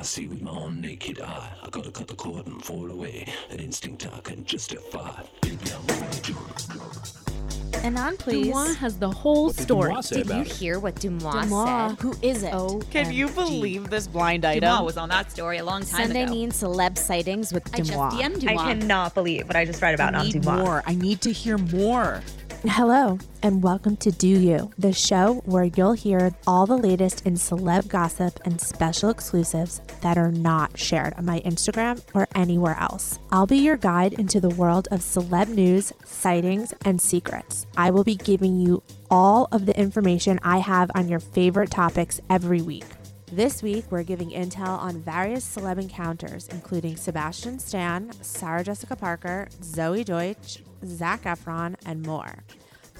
I see with my own naked eye. I gotta cut the cord and fall away. An instinct I can justify. Baby, I'm on a drug. And on, please. Deuxmoi has the whole story. Deuxmoi say Did you it? hear what Deuxmoi, Deuxmoi. said? Who is it? Oh, Can you believe this blind item? Deuxmoi was on that story a long time Sunday ago. mean celeb sightings with I just DM'd I cannot believe what I just read about I on need Deuxmoi. more. I need to hear more. Hello, and welcome to Deux U, the show where you'll hear all the latest in celeb gossip and special exclusives that are not shared on my Instagram or anywhere else. I'll be your guide into the world of celeb news, sightings, and secrets. I will be giving you all of the information I have on your favorite topics every week. This week, we're giving intel on various celeb encounters, including Sebastian Stan, Sarah Jessica Parker, Zoey Deutch, Zac Efron, and more.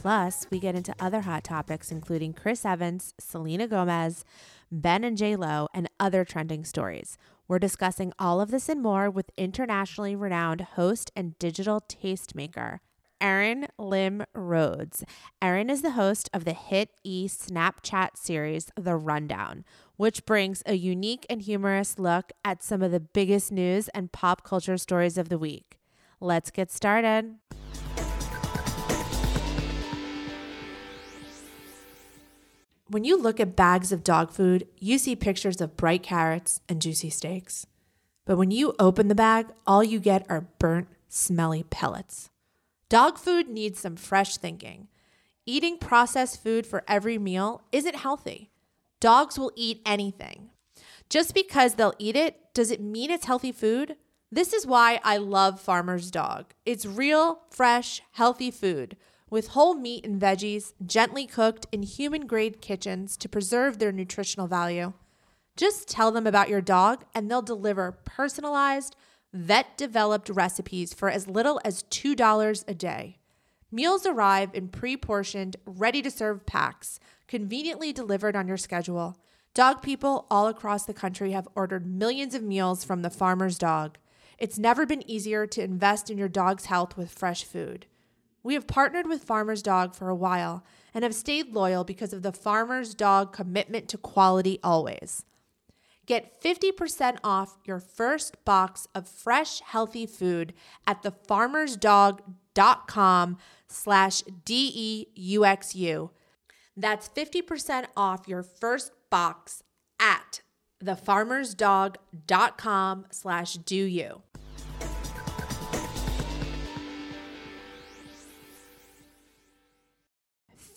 Plus, we get into other hot topics, including Chris Evans, Selena Gomez, Ben and J Lo, and other trending stories. We're discussing all of this and more with internationally renowned host and digital tastemaker, Erin Lim Rhodes. Erin is the host of the hit E Snapchat series, The Rundown, which brings a unique and humorous look at some of the biggest news and pop culture stories of the week. Let's get started. When you look at bags of dog food, you see pictures of bright carrots and juicy steaks. But when you open the bag, all you get are burnt, smelly pellets. Dog food needs some fresh thinking. Eating processed food for every meal isn't healthy. Dogs will eat anything. Just because they'll eat it, does it mean it's healthy food? This is why I love Farmer's Dog. It's real, fresh, healthy food with whole meat and veggies gently cooked in human grade kitchens to preserve their nutritional value. Just tell them about your dog and they'll deliver personalized, vet developed recipes for as little as $2 a day. Meals arrive in pre portioned, ready to serve packs, conveniently delivered on your schedule. Dog people all across the country have ordered millions of meals from the farmer's dog. It's never been easier to invest in your dog's health with fresh food. We have partnered with Farmer's Dog for a while and have stayed loyal because of the Farmer's Dog commitment to quality always. Get 50% off your first box of fresh, healthy food at thefarmersdog.com slash D-E-U-X-U. That's 50% off your first box at thefarmersdog.com slash do you.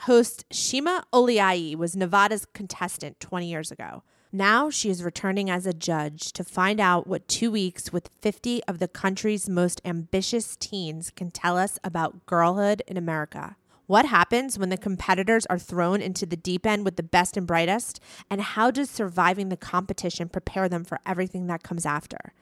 Host Shima Oliai was Nevada's contestant 20 years ago. Now she is returning as a judge to find out what two weeks with 50 of the country's most ambitious teens can tell us about girlhood in America. What happens when the competitors are thrown into the deep end with the best and brightest? And how does surviving the competition prepare them for everything that comes after?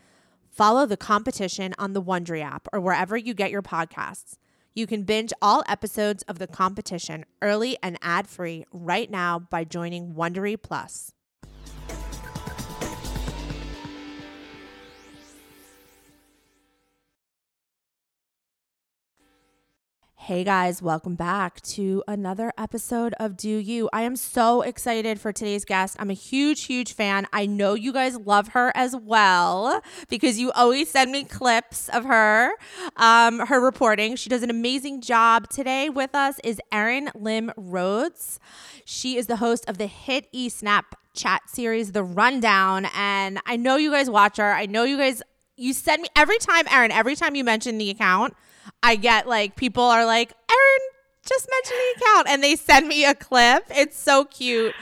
Follow the competition on the Wondery app or wherever you get your podcasts. You can binge all episodes of the competition early and ad-free right now by joining Wondery Plus. Hey guys, welcome back to another episode of Deux U. I am so excited for today's guest. I'm a huge, huge fan. I know you guys love her as well because you always send me clips of her, um, her reporting. She does an amazing job. Today with us is Erin Lim Rhodes. She is the host of the hit E Snap chat series, The Rundown. And I know you guys watch her. I know you guys, you send me every time, Erin, every time you mention the account, I get like people are like, Erin just mentioned the account and they send me a clip. It's so cute.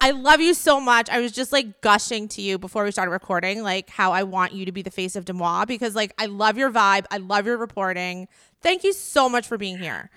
I love you so much. I was just like gushing to you before we started recording, like how I want you to be the face of Deuxmoi because like I love your vibe. I love your reporting. Thank you so much for being here.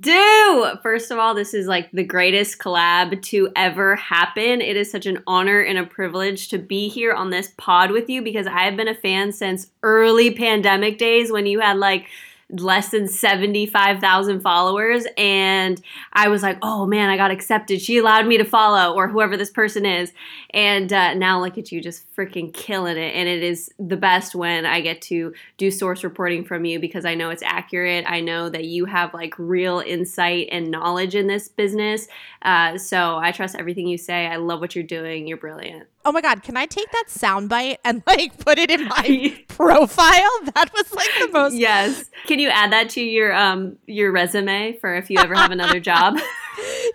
do. First of all, this is like the greatest collab to ever happen. It is such an honor and a privilege to be here on this pod with you because I have been a fan since early pandemic days when you had like less than 75,000 followers. And I was like, oh man, I got accepted. She allowed me to follow, or whoever this person is. And uh, now look at you just freaking killing it. And it is the best when I get to do source reporting from you because I know it's accurate. I know that you have like real insight and knowledge in this business. Uh, so I trust everything you say. I love what you're doing. You're brilliant. Oh my god, can I take that soundbite and like put it in my profile? That was like the most Yes. Can you add that to your um your resume for if you ever have another job?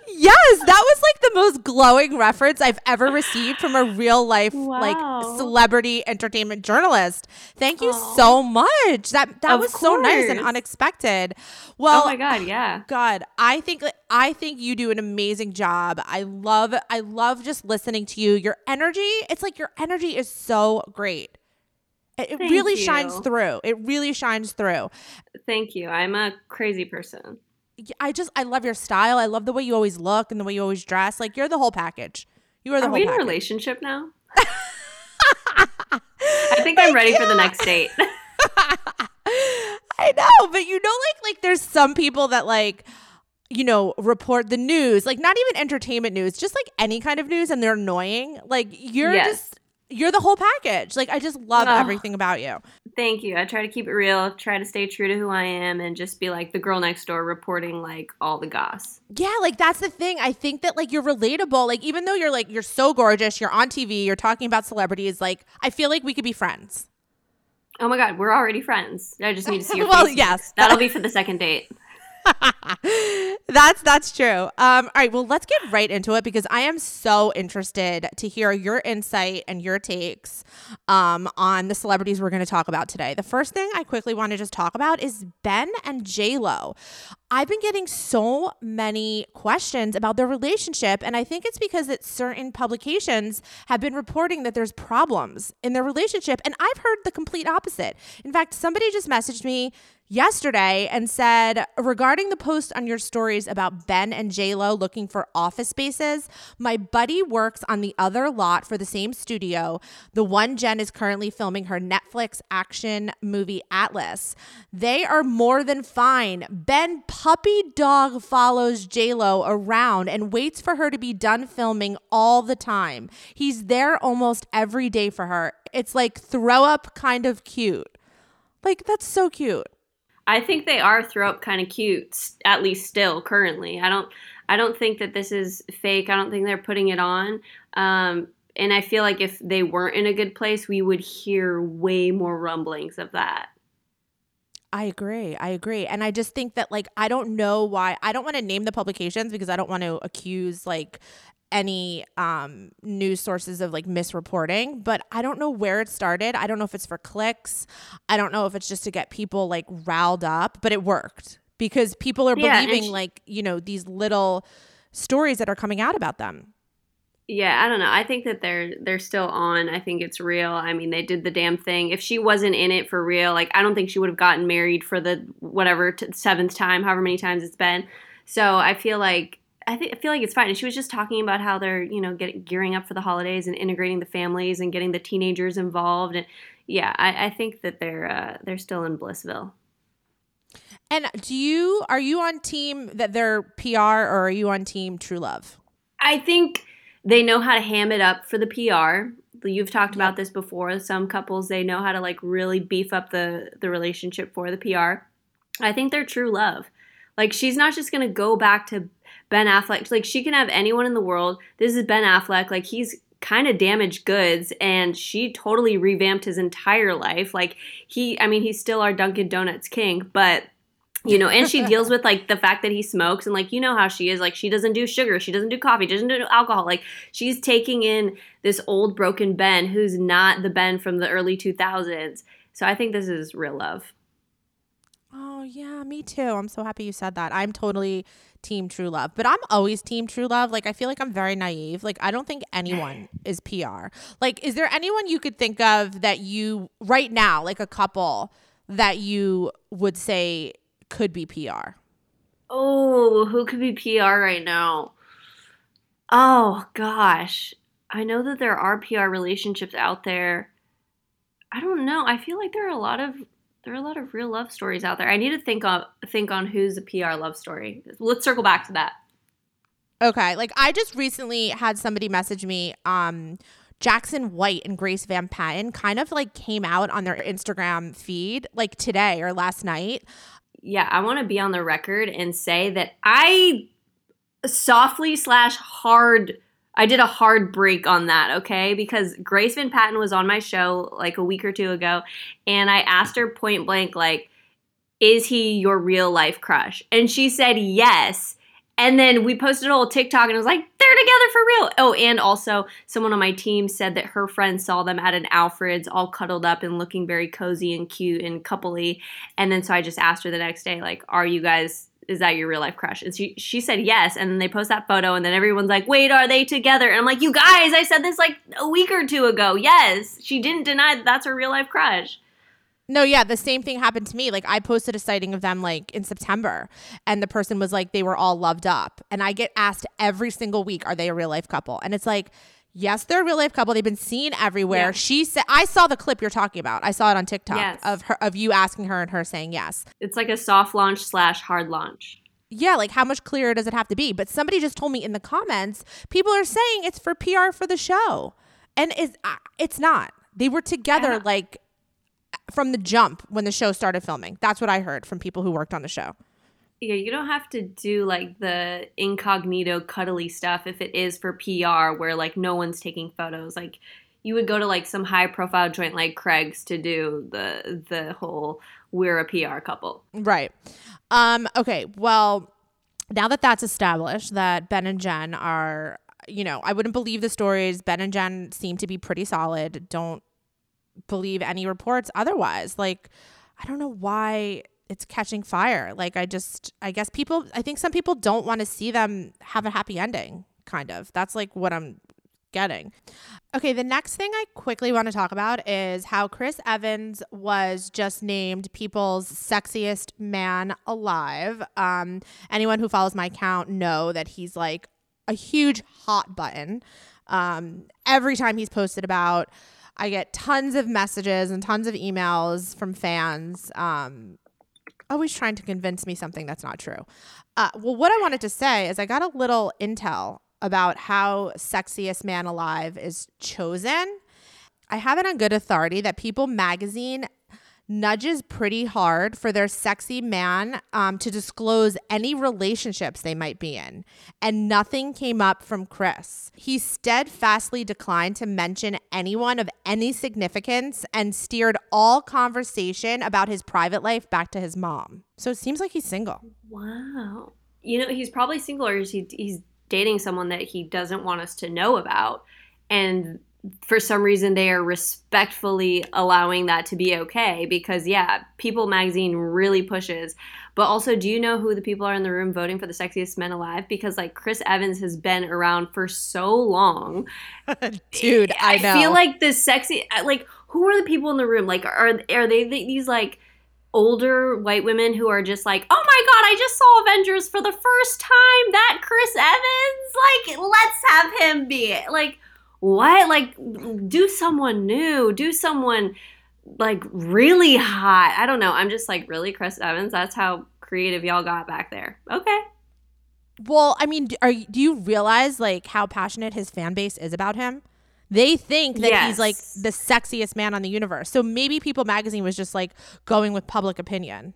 yes, that was like the most glowing reference I've ever received from a real life wow. like celebrity entertainment journalist. Thank you Aww. so much. That that of was course. so nice and unexpected. Well, oh my god, yeah. God, I think I think you do an amazing job. I love I love just listening to you. Your energy, it's like your energy is so great. It, really you. shines through. It really shines through. Thank you. I'm a crazy person. I just I love your style. I love the way you always look and the way you always dress. Like you're the whole package. You are the whole are whole. We in package. a relationship now. I think I'm ready yeah. for the next date. I know, but you know, like like there's some people that like you know report the news, like not even entertainment news, just like any kind of news, and they're annoying. Like you're yes. just you're the whole package. Like I just love oh, everything about you. Thank you. I try to keep it real, try to stay true to who I am and just be like the girl next door reporting like all the goss. Yeah, like that's the thing. I think that like you're relatable. Like even though you're like you're so gorgeous, you're on TV, you're talking about celebrities, like I feel like we could be friends. Oh my god, we're already friends. I just need to see your well, face. yes. That'll be for the second date. that's that's true. Um, all right, well, let's get right into it because I am so interested to hear your insight and your takes um, on the celebrities we're going to talk about today. The first thing I quickly want to just talk about is Ben and J Lo. I've been getting so many questions about their relationship, and I think it's because that certain publications have been reporting that there's problems in their relationship, and I've heard the complete opposite. In fact, somebody just messaged me yesterday and said regarding the post on your stories about Ben and J Lo looking for office spaces, my buddy works on the other lot for the same studio, the one Jen is currently filming her Netflix action movie Atlas. They are more than fine. Ben puppy dog follows J Lo around and waits for her to be done filming all the time. He's there almost every day for her. It's like throw up kind of cute. Like that's so cute. I think they are throw up kind of cute, at least still currently. I don't I don't think that this is fake. I don't think they're putting it on. Um, and I feel like if they weren't in a good place, we would hear way more rumblings of that. I agree. I agree. And I just think that like I don't know why I don't want to name the publications because I don't want to accuse like any um, news sources of like misreporting, but I don't know where it started. I don't know if it's for clicks. I don't know if it's just to get people like riled up, but it worked because people are yeah, believing she- like, you know, these little stories that are coming out about them. Yeah, I don't know. I think that they're they're still on. I think it's real. I mean, they did the damn thing. If she wasn't in it for real, like I don't think she would have gotten married for the whatever t- seventh time, however many times it's been. So I feel like I think I feel like it's fine. And she was just talking about how they're you know getting gearing up for the holidays and integrating the families and getting the teenagers involved. And yeah, I, I think that they're uh, they're still in Blissville. And do you are you on team that they're PR or are you on team True Love? I think they know how to ham it up for the PR. You've talked about this before. Some couples they know how to like really beef up the the relationship for the PR. I think they're true love. Like she's not just gonna go back to Ben Affleck. Like she can have anyone in the world. This is Ben Affleck. Like he's kind of damaged goods and she totally revamped his entire life. Like he I mean he's still our Dunkin Donuts king, but you know, and she deals with like the fact that he smokes and like you know how she is like she doesn't do sugar, she doesn't do coffee, doesn't do alcohol. Like she's taking in this old broken Ben who's not the Ben from the early 2000s. So I think this is real love. Oh yeah, me too. I'm so happy you said that. I'm totally team true love, but I'm always team true love. Like I feel like I'm very naive. Like I don't think anyone is PR. Like is there anyone you could think of that you right now, like a couple that you would say could be PR? Oh, who could be PR right now? Oh gosh. I know that there are PR relationships out there. I don't know. I feel like there are a lot of there are a lot of real love stories out there. I need to think on think on who's a PR love story. Let's circle back to that. Okay, like I just recently had somebody message me um Jackson White and Grace Van Patten kind of like came out on their Instagram feed like today or last night. Yeah, I want to be on the record and say that I softly slash hard I did a hard break on that, okay? Because Grace Van Patten was on my show like a week or two ago, and I asked her point blank, like, is he your real life crush? And she said yes. And then we posted a whole TikTok and it was like, they're together for real. Oh, and also someone on my team said that her friend saw them at an Alfred's all cuddled up and looking very cozy and cute and coupley. And then so I just asked her the next day, like, are you guys is that your real life crush? And she she said yes. And then they post that photo and then everyone's like, wait, are they together? And I'm like, you guys, I said this like a week or two ago. Yes. She didn't deny that that's her real life crush. No, yeah, the same thing happened to me. Like I posted a sighting of them like in September and the person was like they were all loved up. And I get asked every single week, are they a real life couple? And it's like, yes, they're a real life couple. They've been seen everywhere. Yeah. She said I saw the clip you're talking about. I saw it on TikTok Yes. of her of you asking her and her saying yes. It's like a soft launch slash hard launch. Yeah, like how much clearer does it have to be? But somebody just told me in the comments, people are saying it's for PR for the show. And it's uh, it's not. They were together Yeah. like from the jump when the show started filming. That's what I heard from people who worked on the show. Yeah, you don't have to do like the incognito cuddly stuff if it is for PR where like no one's taking photos. Like you would go to like some high profile joint like Craig's to do the the whole we're a PR couple. Right. Um okay, well, now that that's established that Ben and Jen are, you know, I wouldn't believe the stories. Ben and Jen seem to be pretty solid. Don't believe any reports otherwise. Like I don't know why it's catching fire. Like I just I guess people I think some people don't want to see them have a happy ending, kind of. That's like what I'm getting. Okay, the next thing I quickly want to talk about is how Chris Evans was just named people's sexiest man alive. Um, anyone who follows my account know that he's like a huge hot button. Um, every time he's posted about, I get tons of messages and tons of emails from fans. Um, always trying to convince me something that's not true. Uh, well, what I wanted to say is I got a little intel about how sexiest man alive is chosen. I have it on good authority that People magazine nudges pretty hard for their sexy man um, to disclose any relationships they might be in. And nothing came up from Chris. He steadfastly declined to mention anyone of any significance and steered all conversation about his private life back to his mom. So it seems like he's single. Wow. You know, he's probably single or he, he's dating someone that he doesn't want us to know about. And for some reason, they are respectfully allowing that to be okay because, yeah, People magazine really pushes. But also, do you know who the people are in the room voting for the sexiest men alive? Because, like, Chris Evans has been around for so long. Dude, I know. feel like the sexy, uh, like, who are the people in the room? Like, are, are they these, like, older white women who are just like, oh my god, I just saw Avengers for the first time. That Chris Evans, like, let's have him be it. Like, what? Like, do someone new, do someone like really hot. I don't know. I'm just like, really, Chris Evans? That's how creative y'all got back there. Okay. Well, I mean, are do you realize like how passionate his fan base is about him? They think that he's like the sexiest man on the universe. So maybe People magazine was just like going with public opinion.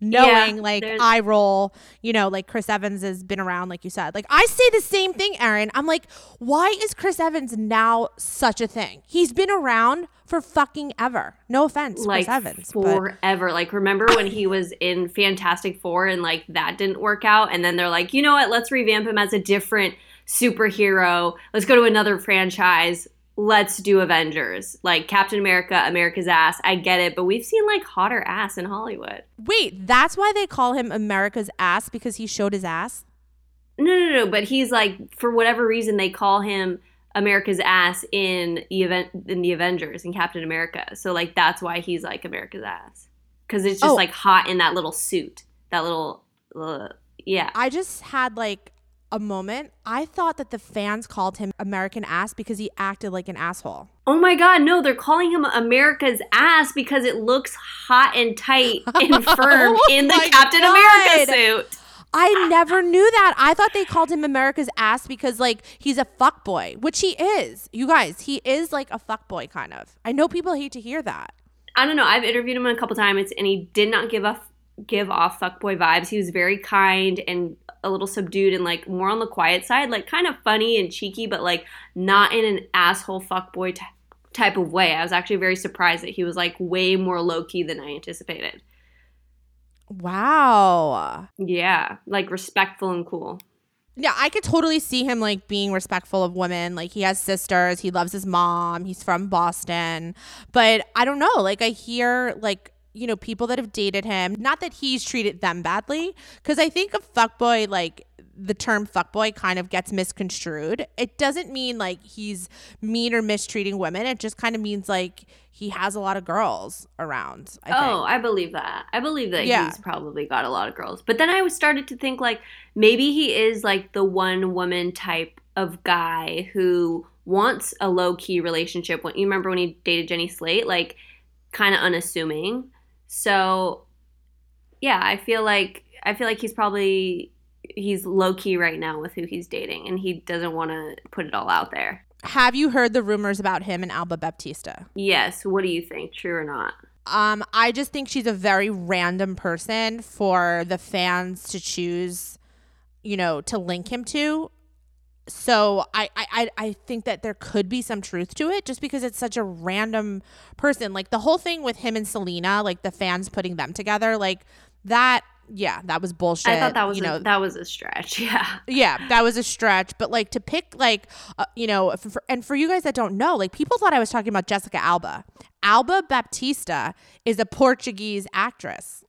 Knowing like I roll, you know, like Chris Evans has been around, like you said. Like I say the same thing, Erin. I'm like, why is Chris Evans now such a thing? He's been around for fucking ever. No offense, like Chris Evans. but- forever. Like remember when he was in Fantastic Four and like that didn't work out, and then they're like, you know what? Let's revamp him as a different superhero. Let's go to another franchise. Let's do Avengers, like Captain America, America's ass. I get it, but we've seen like hotter ass in Hollywood. Wait, that's why they call him America's ass because he showed his ass? No, no, no. But he's like, for whatever reason, they call him America's ass in the event in the Avengers and Captain America. So like that's why he's like America's ass because it's just Oh. like hot in that little suit, that little ugh, yeah. I just had like a moment. I thought that the fans called him American ass because he acted like an asshole. Oh my god, no, they're calling him America's ass because it looks hot and tight and firm Oh in the Captain God. America suit. I never knew that. I thought they called him America's ass because like he's a fuckboy, which he is. You guys, he is like a fuckboy kind of. I know people hate to hear that. I don't know. I've interviewed him a couple times and he did not give off give off fuckboy vibes. He was very kind and a little subdued and like more on the quiet side, like kind of funny and cheeky, but like not in an asshole fuckboy t- type of way. I was actually very surprised that he was like way more low key than I anticipated. Wow. Yeah, like respectful and cool. Yeah, I could totally see him like being respectful of women. Like he has sisters, he loves his mom, he's from Boston. But I don't know, like I hear like you know people that have dated him, not that he's treated them badly cuz I think a fuckboy like the term fuckboy kind of gets misconstrued. It doesn't mean like he's mean or mistreating women. It just kind of means like he has a lot of girls around. I oh, think. I believe that. I believe that Yeah. he's probably got a lot of girls. But then I was started to think like maybe he is like the one woman type of guy who wants a low key relationship. When you remember when he dated Jenny Slate, like kind of unassuming. So yeah, I feel like I feel like he's probably he's low key right now with who he's dating, and he doesn't want to put it all out there. Have you heard the rumors about him and Alba Baptista? Yes. What do you think? True or not? Um, I just think she's a very random person for the fans to choose, you know, to link him to. So I, I, I- think that there could be some truth to it just because it's such a random person. Like the whole thing with him and Selena, like the fans putting them together, like that yeah, that was bullshit. I thought that was you a, know, that was a stretch. Yeah. yeah, that was a stretch. But like to pick like uh, you know, for, and for you guys that don't know, like people thought I was talking about Jessica Alba. Alba Baptista is a Portuguese actress.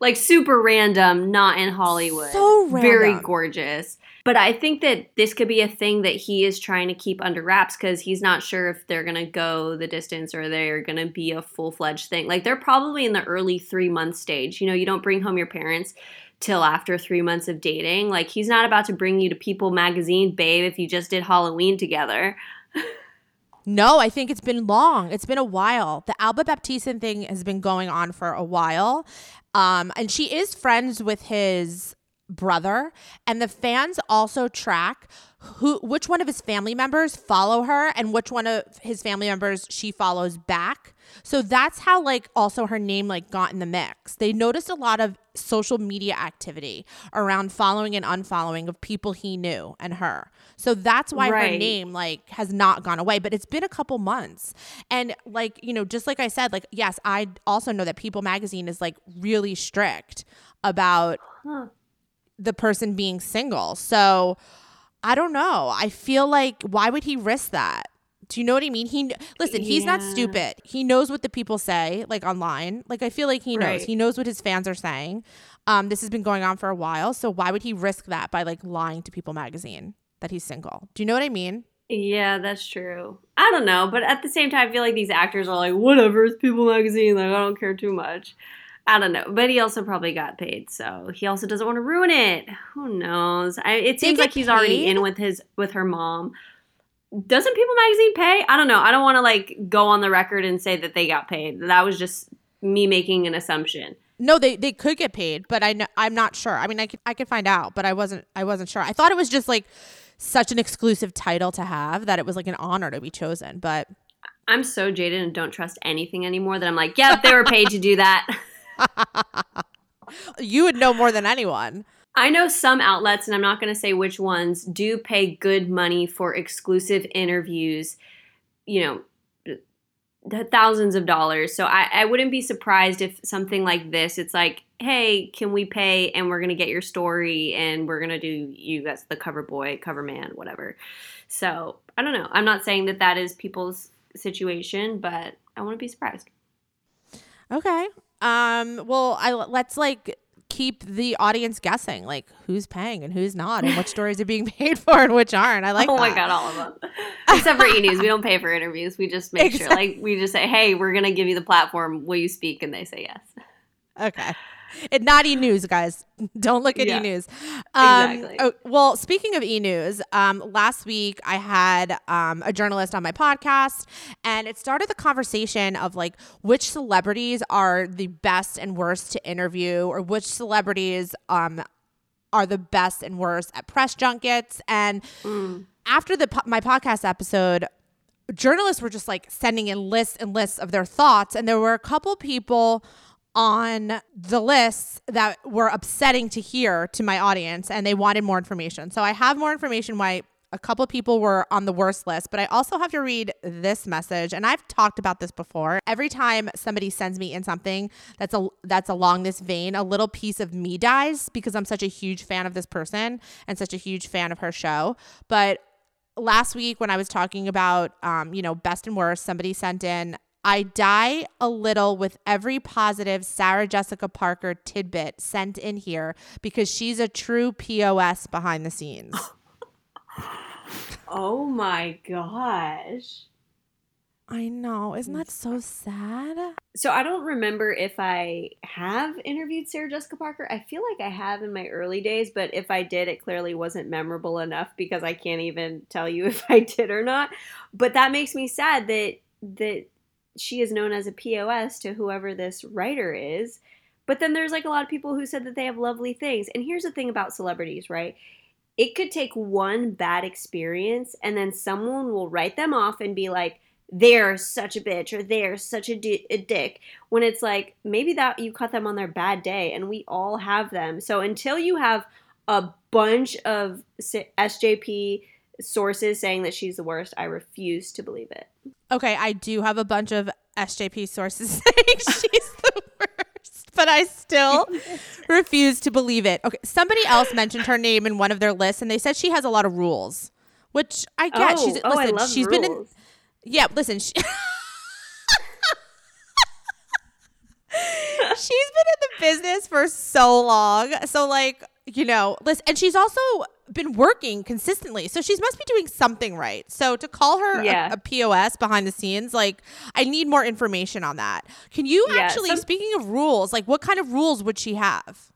like super random, not in Hollywood. So random. Very gorgeous. But I think that this could be a thing that he is trying to keep under wraps because he's not sure if they're going to go the distance or they're going to be a full fledged thing. Like they're probably in the early three month stage. You know, you don't bring home your parents till after three months of dating. Like he's not about to bring you to People magazine, babe, if you just did Halloween together. No, I think it's been long. It's been a while. The Alba Baptista thing has been going on for a while. Um, and she is friends with his brother and the fans also track who which one of his family members follow her and which one of his family members she follows back. So that's how like also her name like got in the mix. They noticed a lot of social media activity around following and unfollowing of people he knew and her. So that's why her name like has not gone away but it's been a couple months. And like you know just like i said like yes i also know that people magazine is like really strict about Huh. The person being single. So i don't know. I feel like why would he risk that? Do you know what i mean? He listen he's not stupid. He knows what the people say like online. Like i feel like he knows. Right. he knows what his fans are saying. Um this has been going on for a while. So why would he risk that by like lying to people magazine that he's single? Do you know what i mean? Yeah, that's true. I don't know, but at the same time, I feel like these actors are like, whatever, it's People Magazine. Like, I don't care too much. I don't know, but he also probably got paid, so he also doesn't want to ruin it. Who knows? I, it seems like he's already in with his with her mom. Doesn't People Magazine pay? I don't know. I don't want to like go on the record and say that they got paid. That was just me making an assumption. no they they could get paid but i know i'm not sure i mean i could i could find out but i wasn't i wasn't sure i thought it was just like such an exclusive title to have that it was like an honor to be chosen but I'm so jaded and don't trust anything anymore that I'm like, yep, they were paid to do that. you would know more than anyone I know some outlets, and I'm not going to say which ones, do pay good money for exclusive interviews, you know, th- thousands of dollars. So I, I wouldn't be surprised if something like this, it's like, hey, can we pay and we're going to get your story and we're going to do you as the cover boy, cover man, whatever. So I don't know. I'm not saying that that is people's situation, but I wouldn't be surprised. Okay. Um. Well, I let's like keep the audience guessing, like who's paying and who's not, and which stories are being paid for and which aren't. I like. oh my god, all of them. Except for E News, we don't pay for interviews. We just make sure, like, we just say, "Hey, we're gonna give you the platform. Will you speak?" And they say yes. Okay. And not e news, guys. Don't look at Yeah. e news. Um, Exactly. oh, well, speaking of e news, um, last week I had um, a journalist on my podcast, and it started the conversation of like which celebrities are the best and worst to interview, or which celebrities um, are the best and worst at press junkets. And after the my podcast episode, journalists were just like sending in lists and lists of their thoughts, and there were a couple people on the lists that were upsetting to hear to my audience, and they wanted more information. So I have more information why. A couple people were on the worst list, but I also have to read this message, and I've talked about this before. Every time somebody sends me in something that's a that's along this vein, a little piece of me dies because I'm such a huge fan of this person and such a huge fan of her show. But last week when I was talking about, um, you know, best and worst, somebody sent in, I die a little with every positive Sarah Jessica Parker tidbit sent in here because she's a true POS behind the scenes. Oh my gosh. I know. Isn't that so sad? So I don't remember if I have interviewed Sarah Jessica Parker. I feel like I have in my early days, but if I did, it clearly wasn't memorable enough because I can't even tell you if I did or not. But that makes me sad that that she is known as a POS to whoever this writer is. But then there's like a lot of people who said that they have lovely things. And here's the thing about celebrities, right? It could take one bad experience and then someone will write them off and be like, they're such a bitch or they're such a, di- a dick when it's like maybe that you cut them on their bad day and we all have them so until you have a bunch of sjp sources saying that she's the worst i refuse to believe it Okay, I do have a bunch of SJP sources saying she's the worst, but I still refuse to believe it. Okay, somebody else mentioned her name in one of their lists, and they said she has a lot of rules, which I get. oh, she's oh, oh listen, I love she's rules. been in. Yeah, listen. She, she's been in the business for so long. So, like, you know, listen, and she's also been working consistently. So she must be doing something right. So to call her a- Yeah. a, POS behind the scenes, like, I need more information on that. Can you Yeah, actually, speaking of rules, like, what kind of rules would she have?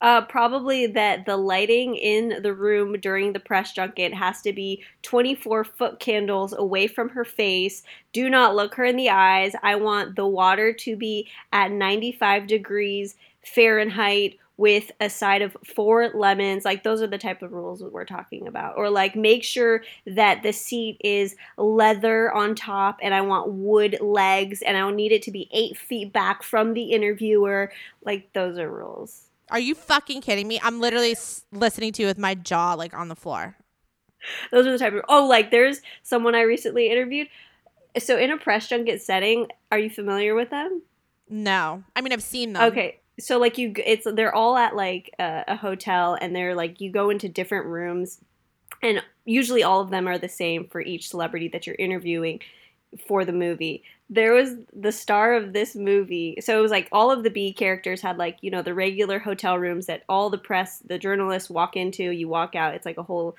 Uh, probably that the lighting in the room during the press junket has to be 24 foot candles away from her face. Do not look her in the eyes. I want the water to be at 95 degrees Fahrenheit with a side of four lemons. Like, those are the type of rules that we're talking about. Or, like, make sure that the seat is leather on top and I want wood legs and I need it to be eight feet back from the interviewer. Like, those are rules. Are you fucking kidding me? I'm literally s- listening to you with my jaw like on the floor. Those are the type of oh, like there's someone I recently interviewed. So in a press junket setting, are you familiar with them? No, I mean I've seen them. Okay, so like you, it's they're all at like a, a hotel, and they're like you go into different rooms, and usually all of them are the same for each celebrity that you're interviewing for the movie. There was the star of this movie, so it was like all of the B characters had like you know the regular hotel rooms that all the press, the journalists walk into. You walk out. It's like a whole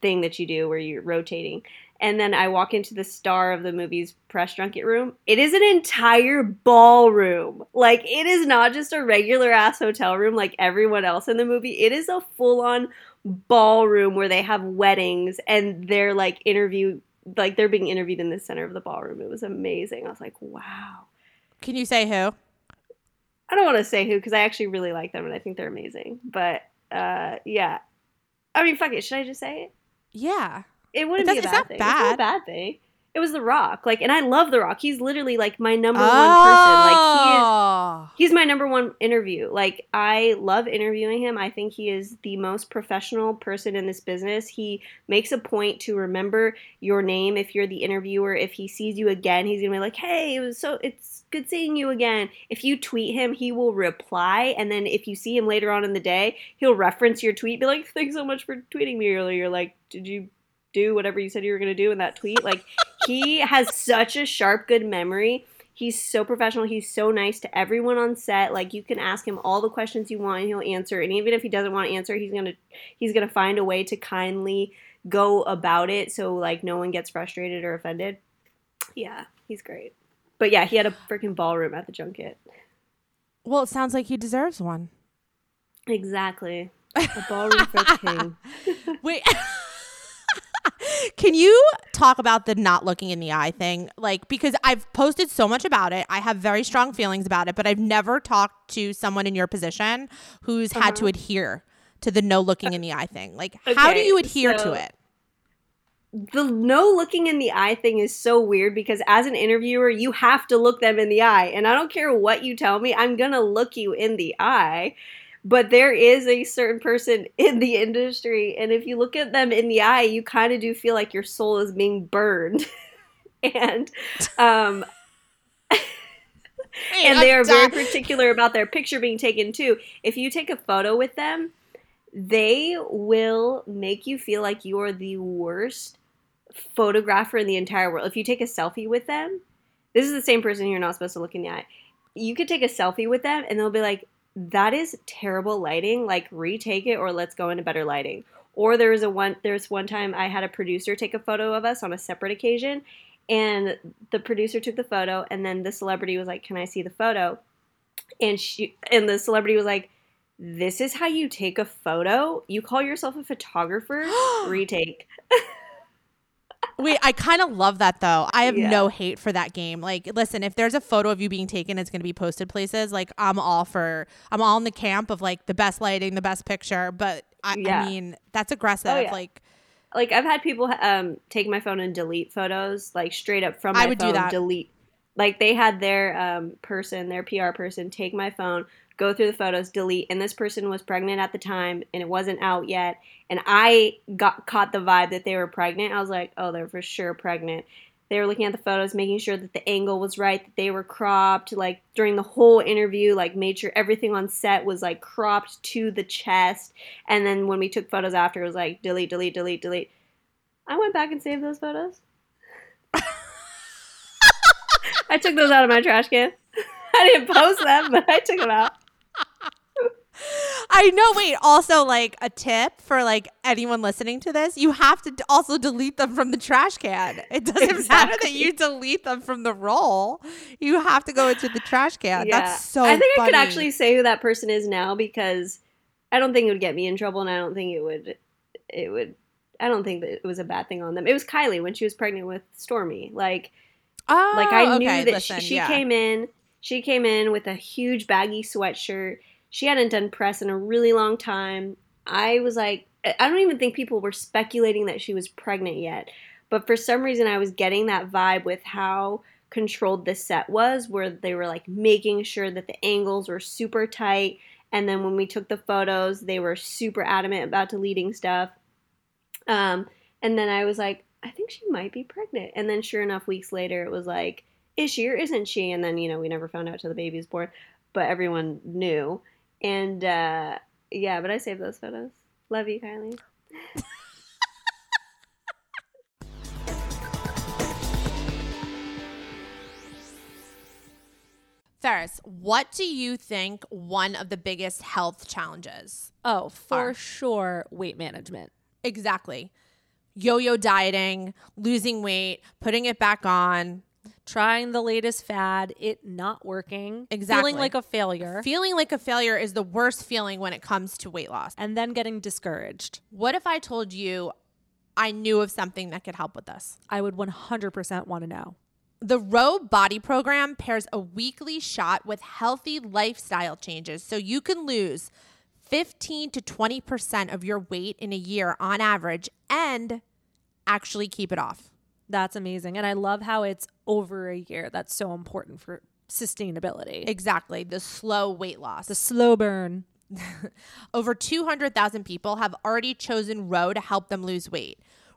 thing that you do where you're rotating. And then I walk into the star of the movie's press junket room. It is an entire ballroom. Like, it is not just a regular ass hotel room like everyone else in the movie. It is a full on ballroom where they have weddings and they're like interview like they're being interviewed in the center of the ballroom. It was amazing. I was like, wow. Can you say who? I don't want to say who because I actually really like them and I think they're amazing. But uh, yeah, I mean, fuck it. Should I just say it? Yeah. It wouldn't It be a bad thing. not It's not a bad. bad thing. It was The Rock. Like, and I love The Rock. He's literally like my number one person. Like, he is. Oh. He's my number one interview. Like, I love interviewing him. I think he is the most professional person in this business. He makes a point to remember your name if you're the interviewer. If he sees you again, he's gonna be like, "Hey, it was so it's good seeing you again." If you tweet him, he will reply, and then if you see him later on in the day, he'll reference your tweet, be like, "Thanks so much for tweeting me earlier." Like, did you do whatever you said you were gonna do in that tweet? Like, he has such a sharp, good memory. He's so professional. He's so nice to everyone on set. Like you can ask him all the questions you want, and he'll answer. And even if he doesn't want to answer, he's gonna he's gonna find a way to kindly go about it so like no one gets frustrated or offended. Yeah, he's great. But yeah, he had a freaking ballroom at the junket. Well, it sounds like he deserves one. Exactly. A ballroom for king. Wait. Can you talk about the not looking in the eye thing? Like, because I've posted so much about it. I have very strong feelings about it, but I've never talked to someone in your position who's had to uh-huh. adhere to the no looking in the eye thing. Like, how do you adhere so- to it? the no looking in the eye thing is so weird because as an interviewer, you have to look them in the eye. And I don't care what you tell me, I'm going to look you in the eye. But there is a certain person in the industry, and if you look at them in the eye, you kind of do feel like your soul is being burned. and um, and they are very particular about their picture being taken too. If you take a photo with them, they will make you feel like you are the worst photographer in the entire world. If you take a selfie with them, this is the same person you're not supposed to look in the eye. You could take a selfie with them and they'll be like, that is terrible lighting. Like retake it or let's go into better lighting. Or there was a one there's one time I had a producer take a photo of us on a separate occasion and the producer took the photo and then the celebrity was like, "Can I see the photo?" And she and the celebrity was like, "This is how you take a photo? You call yourself a photographer? Retake." Wait, I kind of love that though. I have Yeah. no hate for that game. Like, listen, if there's a photo of you being taken, it's going to be posted places. Like, I'm all for, I'm all in the camp of like the best lighting, the best picture. But I, Yeah. I mean, that's aggressive. Oh, yeah. Like, like I've had people um take my phone and delete photos like straight up from my I would do that. delete like they had their um person their PR person take my phone go through the photos delete and this person was pregnant at the time and it wasn't out yet and I got caught the vibe that they were pregnant I was like oh they're for sure pregnant they were looking at the photos making sure that the angle was right that they were cropped like during the whole interview like made sure everything on set was like cropped to the chest and then when we took photos after it was like delete delete delete delete I went back and saved those photos. I took those out of my trash can. I didn't post them, but I took them out. I know. Wait, also like a tip for like anyone listening to this, you have to d- also delete them from the trash can. It doesn't matter that you delete them from the roll. You have to go into the trash can. That's so. I think I could actually say who that person is now because I don't think it would get me in trouble, and I don't think it would. It would. I don't think that it was a bad thing on them. It was Kylie when she was pregnant with Stormi. Like, Oh, like I oh, knew okay, that listen, she, she yeah. came in. She came in with a huge baggy sweatshirt. She hadn't done press in a really long time. I was like, I don't even think people were speculating that she was pregnant yet. But for some reason, I was getting that vibe with how controlled the set was, where they were like making sure that the angles were super tight. And then when we took the photos, they were super adamant about deleting stuff. Um, and then I was like, I think she might be pregnant. And then sure enough, weeks later, it was like, is she or isn't she? And then, you know, we never found out till the baby was born, but everyone knew. And uh, yeah, but I saved those photos. Love you, Kylie. Ferris, what do you think one of the biggest health challenges? Oh, for Are. sure, weight management. Exactly. Yo-yo dieting, losing weight, putting it back on, Trying the latest fad, it not working, Exactly. feeling like a failure, feeling like a failure is the worst feeling when it comes to weight loss. and then getting discouraged. What if I told you I knew of something that could help with this? I would 100% want to know. The Ro Body Program pairs a weekly shot with healthy lifestyle changes so you can lose 15 to 20% of your weight in a year on average and actually keep it off. That's amazing. And I love how it's over a year. That's so important for sustainability. Exactly, the slow weight loss. the slow burn. Over 200,000 people have already chosen Ro to help them lose weight.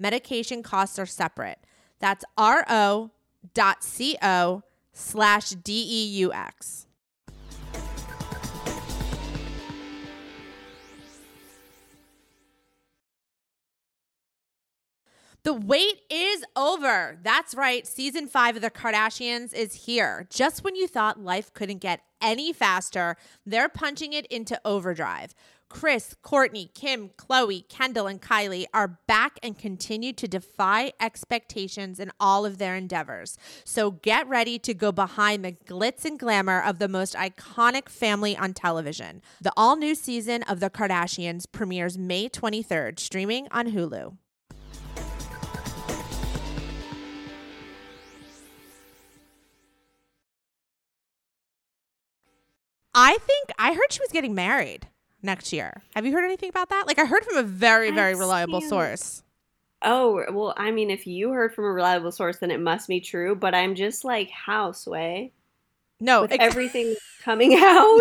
Medication costs are separate. That's ro.co slash D-E-U-X. The wait is over. That's right. Season five of The Kardashians is here. Just when you thought life couldn't get any faster, they're punching it into overdrive. Kris, Kourtney, Kim, Khloe, Kendall, and Kylie are back and continue to defy expectations in all of their endeavors. So get ready to go behind the glitz and glamour of the most iconic family on television. The all new season of The Kardashians premieres May 23rd, streaming on Hulu. I think I heard she was getting married next year. Have you heard anything about that? Like I heard from a very, very I've reliable seen- source. Oh, well, I mean, if you heard from a reliable source, then it must be true. But I'm just like, how, Sway? No, ex- everything coming out?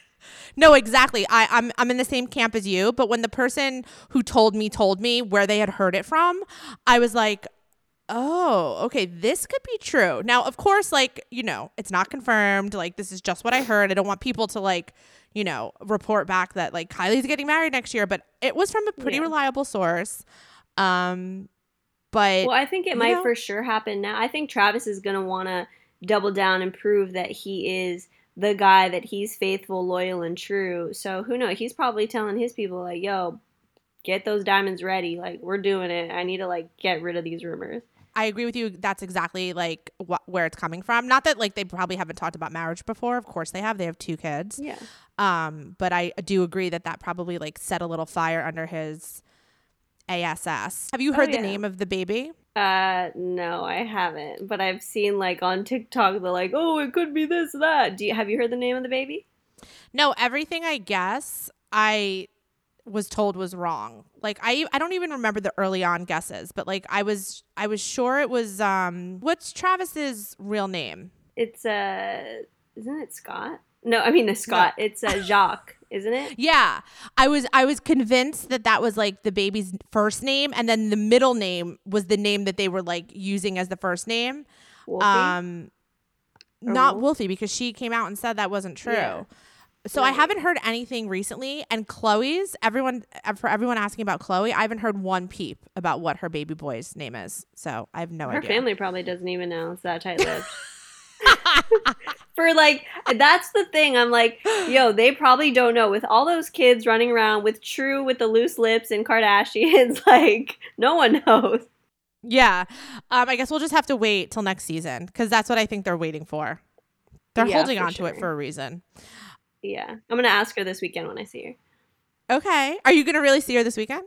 no, exactly. I, I'm I'm in the same camp as you, but when the person who told me told me where they had heard it from, I was like, oh, okay, this could be true. Now, of course, like, you know, it's not confirmed. Like, this is just what I heard. I don't want people to like, you know, report back that like Kylie's getting married next year, but it was from a pretty Yeah. reliable source. Um but Well, I think it might know- for sure happen now. I think Travis is going to want to double down and prove that he is the guy that he's faithful, loyal, and true. So who knows? He's probably telling his people like, "Yo, get those diamonds ready. Like we're doing it. I need to like get rid of these rumors." I agree with you. That's exactly like wh- where it's coming from. Not that like they probably haven't talked about marriage before. Of course they have. They have two kids. Yeah. Um, but I do agree that that probably like set a little fire under his ASS. Have you Oh, heard the name of the baby? Uh, no, I haven't. But I've seen like on TikTok, they're like, "Oh, it could be this, that." Do you have you heard the name of the baby? No, everything I guess I was told was wrong. Like I I don't even remember the early on guesses, but like I was I was sure it was um what's Travis's real name? It's uh, isn't it Scott? No, I mean, Scott. It's uh, Jacques, isn't it? Yeah. I was I was convinced that that was like the baby's first name and then the middle name was the name that they were like using as the first name. Wolfie? Um Or not Wolf? Wolfie because she came out and said that wasn't true. Yeah. So I haven't heard anything recently and Khloe's everyone for everyone asking about Chloe, I haven't heard one peep about what her baby boy's name is. So I have no Her idea. Her family probably doesn't even know it's that tight lipped. For like, that's the thing. I'm like, yo, they probably don't know. With all those kids running around with True with the loose lips and Kardashians, like, no one knows. Yeah. Um, I guess we'll just have to wait till next season because that's what I think they're waiting for. They're Yeah, holding for on to it for a reason. Yeah. I'm going to ask her this weekend when I see her. Okay. Are you going to really see her this weekend?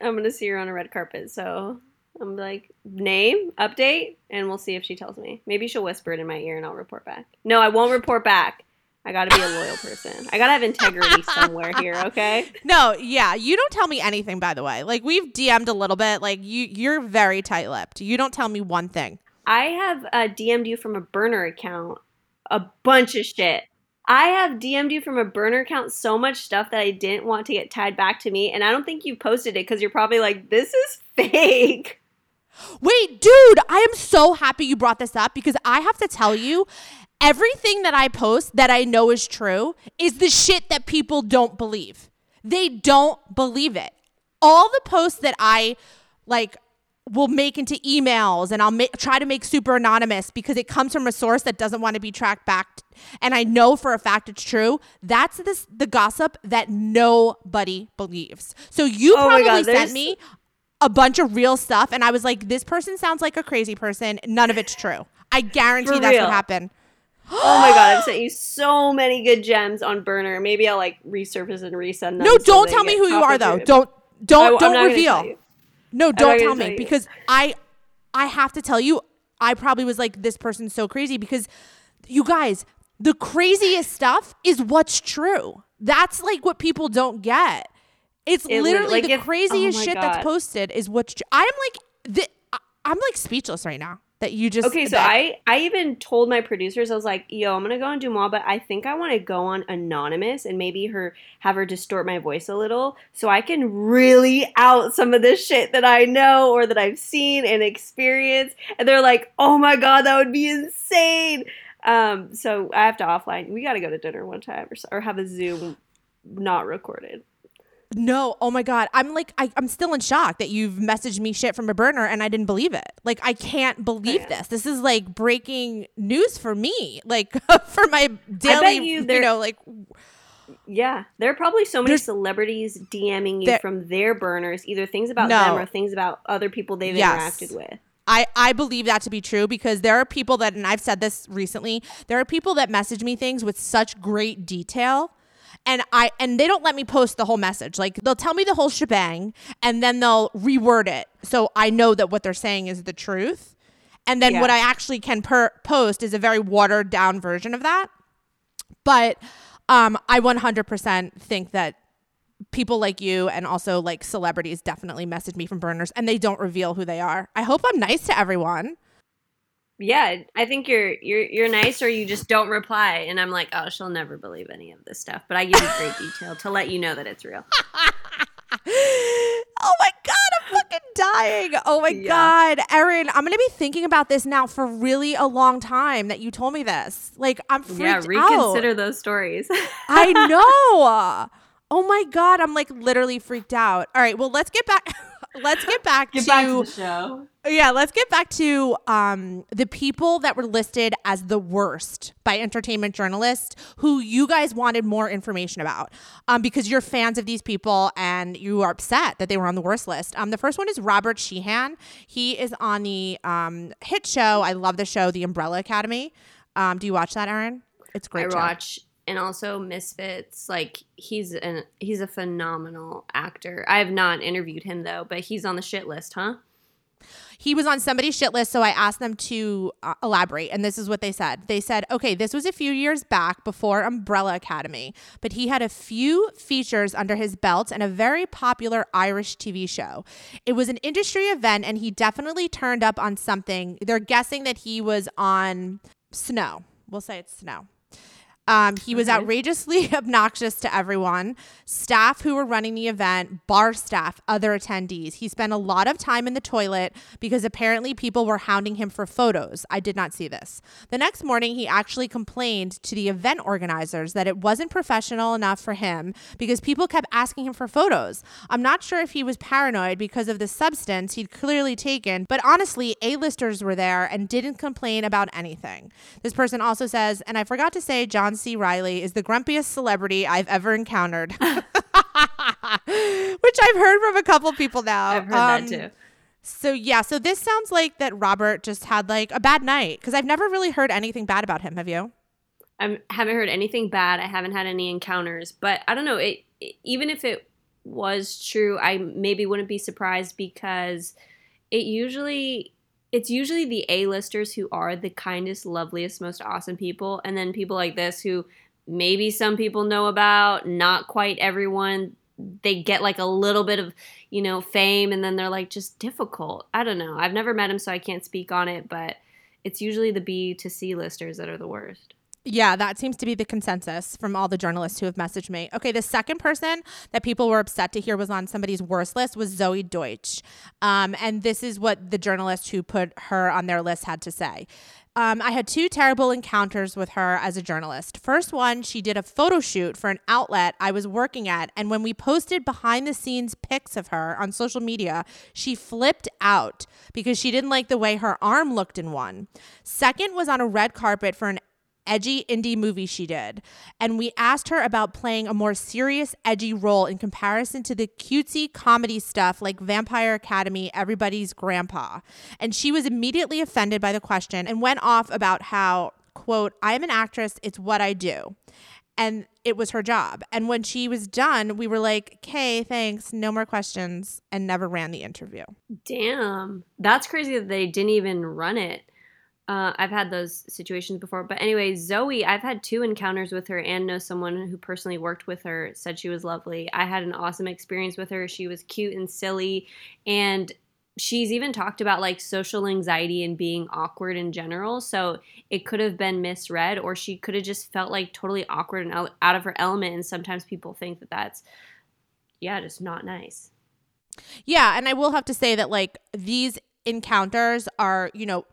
I'm going to see her on a red carpet. So I'm like, name, update, and we'll see if she tells me. Maybe she'll whisper it in my ear and I'll report back. No, I won't report back. I got to be a loyal person. I got to have integrity somewhere here, okay? No, yeah. You don't tell me anything, by the way. Like we've DM'd a little bit. Like you, you're very tight lipped. You don't tell me one thing. I have uh, DM'd you from a burner account a bunch of shit. I have DM'd you from a burner account so much stuff that I didn't want to get tied back to me, and I don't think you posted it because you're probably like, "This is fake." Wait, dude, I am so happy you brought this up because I have to tell you, everything that I post that I know is true is the shit that people don't believe. They don't believe it. All the posts that I like will make into emails and I'll make, try to make super anonymous because it comes from a source that doesn't want to be tracked back and I know for a fact it's true. That's this the gossip that nobody believes. So you Oh probably God, sent me a bunch of real stuff and I was like this person sounds like a crazy person. None of it's true. I guarantee that's what happened. oh my god, I've sent you so many good gems on burner. Maybe I'll like resurface and resend them. No, don't tell me who you are though. Don't don't I'm don't reveal. No, don't tell me you. because I I have to tell you I probably was like this person's so crazy because You guys, the craziest stuff is what's true. That's like what people don't get. It's It literally like the if- oh craziest oh shit that's posted is what's true. I'm like, the, I'm like speechless right now that you just Okay, so that- I I even told my producers I was like, "Yo, I'm gonna go on Deuxmoi, but I think I want to go on anonymous and maybe her have her distort my voice a little so I can really out some of this shit that I know or that I've seen and experienced." And they're like, "Oh my god, that would be insane." Um, so I have to offline. We got to go to dinner one time or, so- or have a Zoom not recorded. No, oh my god, I'm like I, I'm still in shock that you've messaged me shit from a burner and I didn't believe it. Like I can't believe this. This is like breaking news for me. Like for my daily, you you, know, like Yeah, there are probably so many celebrities DMing you from their burners, either things about No. them or things about other people they've Yes. interacted with. I, I believe that to be true because there are people that, and I've said this recently, there are people that message me things with such great detail. And I and they don't let me post the whole message. Like they'll tell me the whole shebang and then they'll reword it so I know that what they're saying is the truth. And then Yeah. what I actually can per- post is a very watered down version of that. But um, I 100% think that people like you and also like celebrities definitely message me from burners and they don't reveal who they are. I hope I'm nice to everyone. Yeah, I think you're you're you're nice, or you just don't reply, and I'm like, oh, she'll never believe any of this stuff. But I give you great detail to let you know that it's real. oh my god, I'm fucking dying. Oh my Yeah. god, Erin, I'm gonna be thinking about this now for really a long time that you told me this. Like I'm freaked yeah, out. reconsider those stories. I know. Oh my god, I'm like literally freaked out. All right, well let's get back. Let's get back to show. yeah, let's get back to um, the people that were listed as the worst by entertainment journalists who you guys wanted more information about um, because you're fans of these people and you are upset that they were on the worst list. Um, the first one is Robert Sheehan. He is on the um, hit show. I love the show, The Umbrella Academy. Um, do you watch that, Erin? It's great. I show. watch, and also Misfits. Like he's an he's a phenomenal actor. I have not interviewed him though, but he's on the shit list, huh? he was on somebody's shit list so i asked them to uh, elaborate and this is what they said they said okay this was a few years back before umbrella academy but he had a few features under his belt and a very popular irish tv show it was an industry event and he definitely turned up on something they're guessing that he was on snow we'll say it's snow um, he was outrageously obnoxious to everyone, staff who were running the event, bar staff, other attendees. He spent a lot of time in the toilet because apparently people were hounding him for photos. I did not see this. The next morning, he actually complained to the event organizers that it wasn't professional enough for him because people kept asking him for photos. I'm not sure if he was paranoid because of the substance he'd clearly taken, but honestly, A-listers were there and didn't complain about anything. This person also says, and I forgot to say, John C. Reilly is the grumpiest celebrity I've ever encountered. Which I've heard from a couple people now. I've heard Um, that too. So yeah, so this sounds like that Robert just had like a bad night because I've never really heard anything bad about him. Have you? I haven't heard anything bad. I haven't had any encounters, but I don't know. It, it- even if it was true, I maybe wouldn't be surprised because it usually it's usually the A-listers who are the kindest, loveliest, most awesome people, and then people like this who maybe some people know about, not quite everyone. They get like a little bit of, you know, fame and then they're like just difficult. I don't know. I've never met him so I can't speak on it, but it's usually the B to C listers that are the worst. Yeah, that seems to be the consensus from all the journalists who have messaged me. Okay, the second person that people were upset to hear was on somebody's worst list was Zoey Deutch. Um, and this is what the journalist who put her on their list had to say. Um, I had two terrible encounters with her as a journalist. First one, she did a photo shoot for an outlet I was working at. And when we posted behind the scenes pics of her on social media, she flipped out because she didn't like the way her arm looked in one. Second was on a red carpet for an edgy indie movie she did. And we asked her about playing a more serious, edgy role in comparison to the cutesy comedy stuff like Vampire Academy, Everybody's Grandpa. And she was immediately offended by the question and went off about how, quote, I'm an actress, it's what I do. And it was her job. And when she was done, we were like, okay, thanks, no more questions, and never ran the interview. Damn. That's crazy that they didn't even run it. Uh, I've had those situations before. But anyway, Zoey, I've had two encounters with her and know someone who personally worked with her, said she was lovely. I had an awesome experience with her. She was cute and silly. And she's even talked about like social anxiety and being awkward in general. So it could have been misread, or she could have just felt like totally awkward and out, out of her element. And sometimes people think that that's, yeah, just not nice. Yeah, and I will have to say that like these encounters are, you know,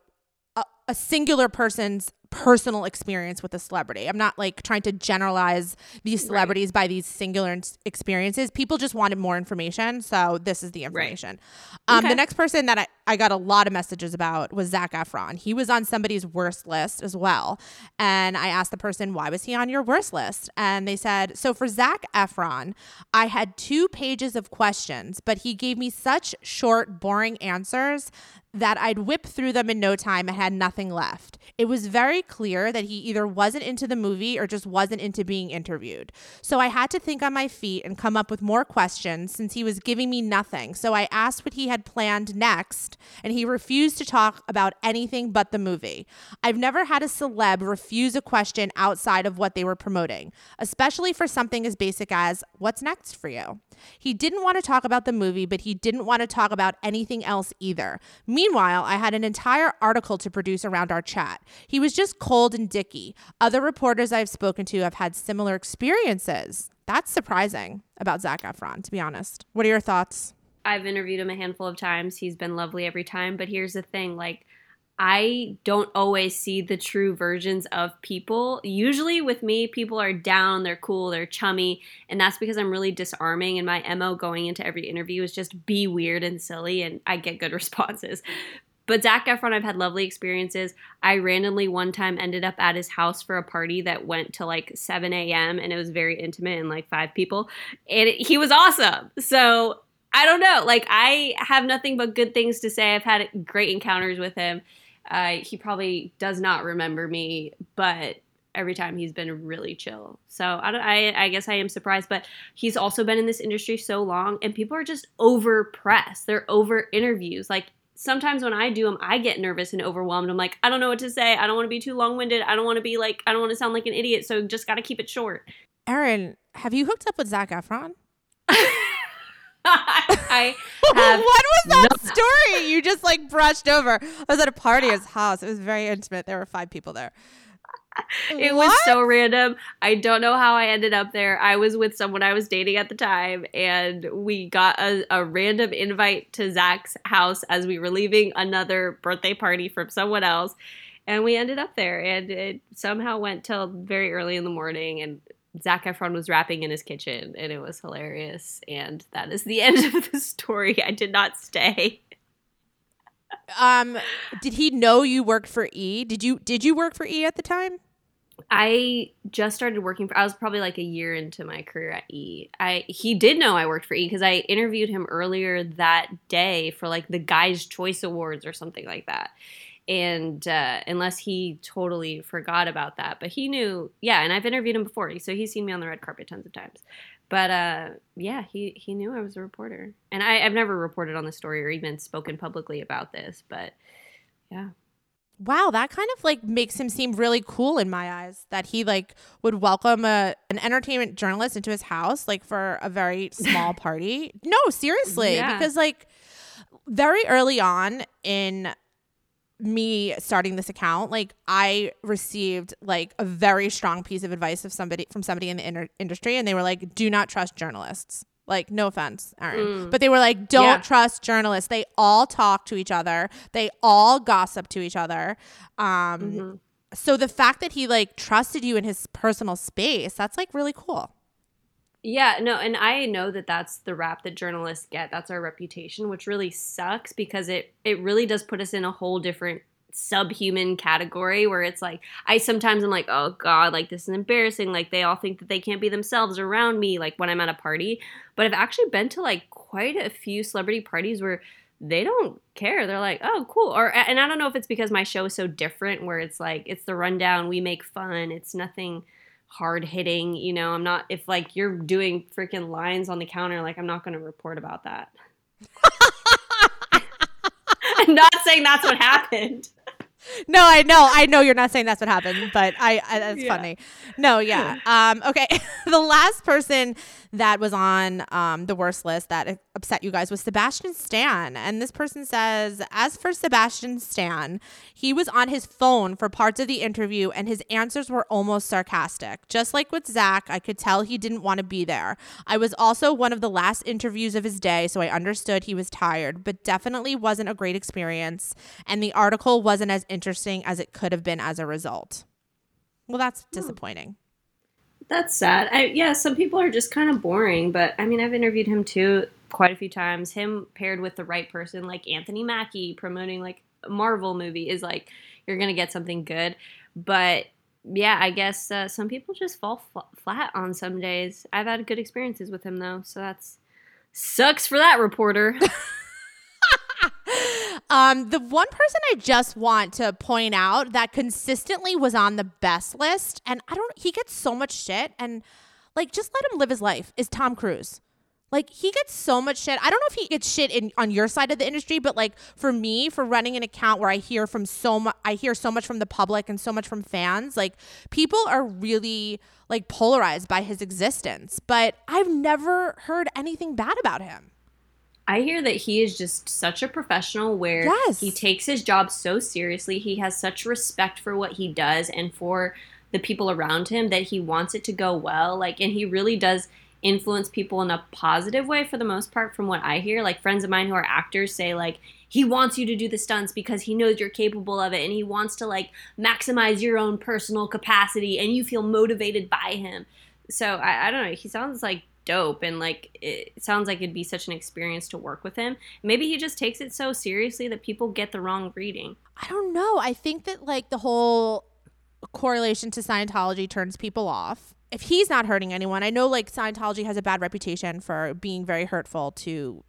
a, singular person's personal experience with a celebrity. I'm not like trying to generalize these celebrities right. by these singular experiences. People just wanted more information, so this is the information. Right. Um, okay. The next person that I, I got a lot of messages about was Zac Efron. He was on somebody's worst list as well, and I asked the person, "Why was he on your worst list?" And they said, "So for Zac Efron, I had two pages of questions, but he gave me such short, boring answers that I'd whip through them in no time and had nothing left. It was very clear that he either wasn't into the movie or just wasn't into being interviewed. So I had to think on my feet and come up with more questions since he was giving me nothing. So I asked what he had planned next, and he refused to talk about anything but the movie. I've never had a celeb refuse a question outside of what they were promoting, especially for something as basic as, What's next for you? He didn't want to talk about the movie, but he didn't want to talk about anything else either. Meanwhile, I had an entire article to produce around our chat. He was just cold and dicky. Other reporters I've spoken to have had similar experiences. That's surprising about Zac Efron, to be honest. What are your thoughts? I've interviewed him a handful of times. He's been lovely every time. But here's the thing like, I don't always see the true versions of people. Usually with me, people are down, they're cool, they're chummy, and that's because I'm really disarming and my MO going into every interview is just be weird and silly and I get good responses. But Zac Efron, I've had lovely experiences. I randomly one time ended up at his house for a party that went to like 7 a.m. and it was very intimate and like five people. And it, he was awesome. So I don't know. Like, I have nothing but good things to say. I've had great encounters with him. Uh, he probably does not remember me, but every time he's been really chill. So I, I, I guess I am surprised, but he's also been in this industry so long, and people are just over pressed. They're over interviews. Like sometimes when I do them, I get nervous and overwhelmed. I'm like, I don't know what to say. I don't want to be too long winded. I don't want to be like, I don't want to sound like an idiot. So just got to keep it short. Erin, have you hooked up with Zac Efron? I what was that no- story you just like brushed over? I was at a party at his house. It was very intimate. There were five people there. It what? was so random. I don't know how I ended up there. I was with someone I was dating at the time, and we got a, a random invite to Zac's house as we were leaving another birthday party from someone else. And we ended up there, and it somehow went till very early in the morning. And Zac Efron was rapping in his kitchen, and it was hilarious. And that is the end of the story. I did not stay. um, did he know you worked for E? Did you did you work for E at the time? I just started working for I was probably like a year into my career at E. I he did know I worked for E because I interviewed him earlier that day for like the Guys Choice Awards or something like that. And uh, unless he totally forgot about that but he knew yeah and i've interviewed him before so he's seen me on the red carpet tons of times. But uh, yeah he, he knew i was a reporter. And I, i've never reported on the story or even spoken publicly about this but yeah wow that kind of like makes him seem really cool in my eyes that he like would welcome a an entertainment journalist into his house like for a very small party no seriously yeah. because like very early on in me starting this account like i received like a very strong piece of advice of somebody from somebody in the inter- industry and they were like do not trust journalists like no offense Erin mm. but they were like don't yeah. trust journalists they all talk to each other they all gossip to each other um mm-hmm. so the fact that he like trusted you in his personal space that's like really cool yeah, no, and I know that that's the rap that journalists get. That's our reputation, which really sucks because it it really does put us in a whole different subhuman category where it's like I sometimes I'm like, "Oh god, like this is embarrassing. Like they all think that they can't be themselves around me like when I'm at a party." But I've actually been to like quite a few celebrity parties where they don't care. They're like, "Oh, cool." Or and I don't know if it's because my show is so different where it's like it's the rundown, we make fun. It's nothing hard hitting. You know, I'm not, if like you're doing freaking lines on the counter, like I'm not going to report about that. I'm not saying that's what happened. No, I know, I know you're not saying that's what happened, but I, I that's yeah. funny. No, yeah. Um, okay. the last person that was on um, the worst list that upset you guys was Sebastian Stan. And this person says, as for Sebastian Stan, he was on his phone for parts of the interview and his answers were almost sarcastic. Just like with Zac, I could tell he didn't want to be there. I was also one of the last interviews of his day, so I understood he was tired, but definitely wasn't a great experience. And the article wasn't as interesting as it could have been as a result. Well, that's hmm. disappointing. That's sad. I, yeah, some people are just kind of boring, but I mean, I've interviewed him too quite a few times. Him paired with the right person, like Anthony Mackie, promoting like a Marvel movie, is like you're gonna get something good. But yeah, I guess uh, some people just fall fl- flat on some days. I've had good experiences with him though, so that's sucks for that reporter. Um, the one person I just want to point out that consistently was on the best list, and I don't, he gets so much shit, and like just let him live his life, is Tom Cruise. Like he gets so much shit. I don't know if he gets shit in on your side of the industry, but like for me, for running an account where I hear from so much, I hear so much from the public and so much from fans. Like people are really like polarized by his existence, but I've never heard anything bad about him. I hear that he is just such a professional where yes. he takes his job so seriously. He has such respect for what he does and for the people around him that he wants it to go well. Like, and he really does influence people in a positive way for the most part, from what I hear. Like, friends of mine who are actors say, like, he wants you to do the stunts because he knows you're capable of it and he wants to, like, maximize your own personal capacity and you feel motivated by him. So, I, I don't know. He sounds like dope and like it sounds like it'd be such an experience to work with him. Maybe he just takes it so seriously that people get the wrong reading. I don't know. I think that like the whole correlation to Scientology turns people off. If he's not hurting anyone, I know like Scientology has a bad reputation for being very hurtful to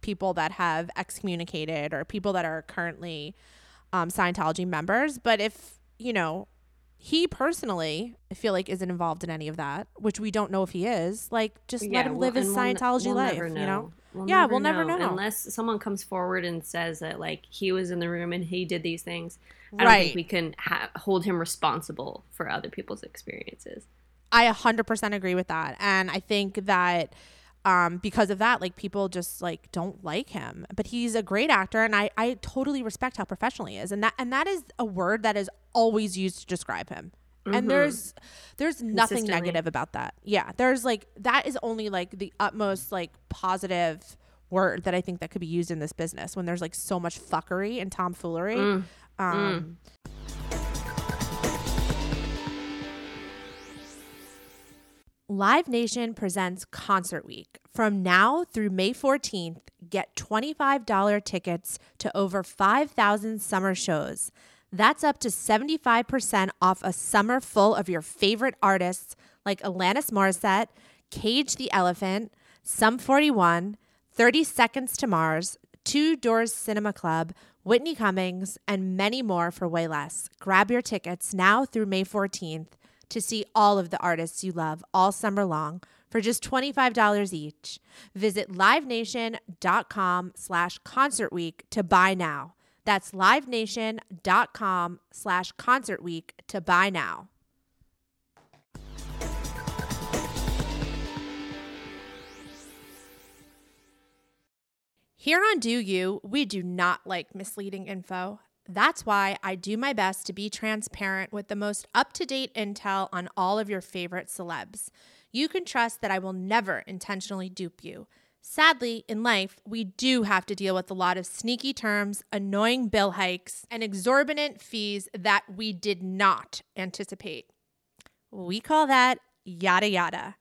people that have excommunicated or people that are currently um, Scientology members. But if, you know, he personally, I feel like, isn't involved in any of that, which we don't know if he is. Like, just yeah, let him live his Scientology we'll, life, know. you know? We'll yeah, we'll never know. Unless someone comes forward and says that, like, he was in the room and he did these things. I don't think we can ha- hold him responsible for other people's experiences. I 100% agree with that. And I think that um, because of that, like people just like don't like him. But he's a great actor, and I I totally respect how professional he is, and that and that is a word that is always used to describe him. Mm-hmm. And there's there's nothing negative about that. Yeah, there's like that is only like the utmost like positive word that I think that could be used in this business when there's like so much fuckery and tomfoolery. Mm. Um, mm. Live Nation presents Concert Week. From now through May 14th, get $25 tickets to over 5,000 summer shows. That's up to 75% off a summer full of your favorite artists like Alanis Morissette, Cage the Elephant, Sum 41, 30 Seconds to Mars, Two Doors Cinema Club, Whitney Cummings, and many more for way less. Grab your tickets now through May 14th to see all of the artists you love all summer long for just $25 each. Visit livenation.com slash concert week to buy now. That's livenation.com slash concert week to buy now. Here on Deux U, we do not like misleading info. That's why I do my best to be transparent with the most up to date intel on all of your favorite celebs. You can trust that I will never intentionally dupe you. Sadly, in life, we do have to deal with a lot of sneaky terms, annoying bill hikes, and exorbitant fees that we did not anticipate. We call that yada yada.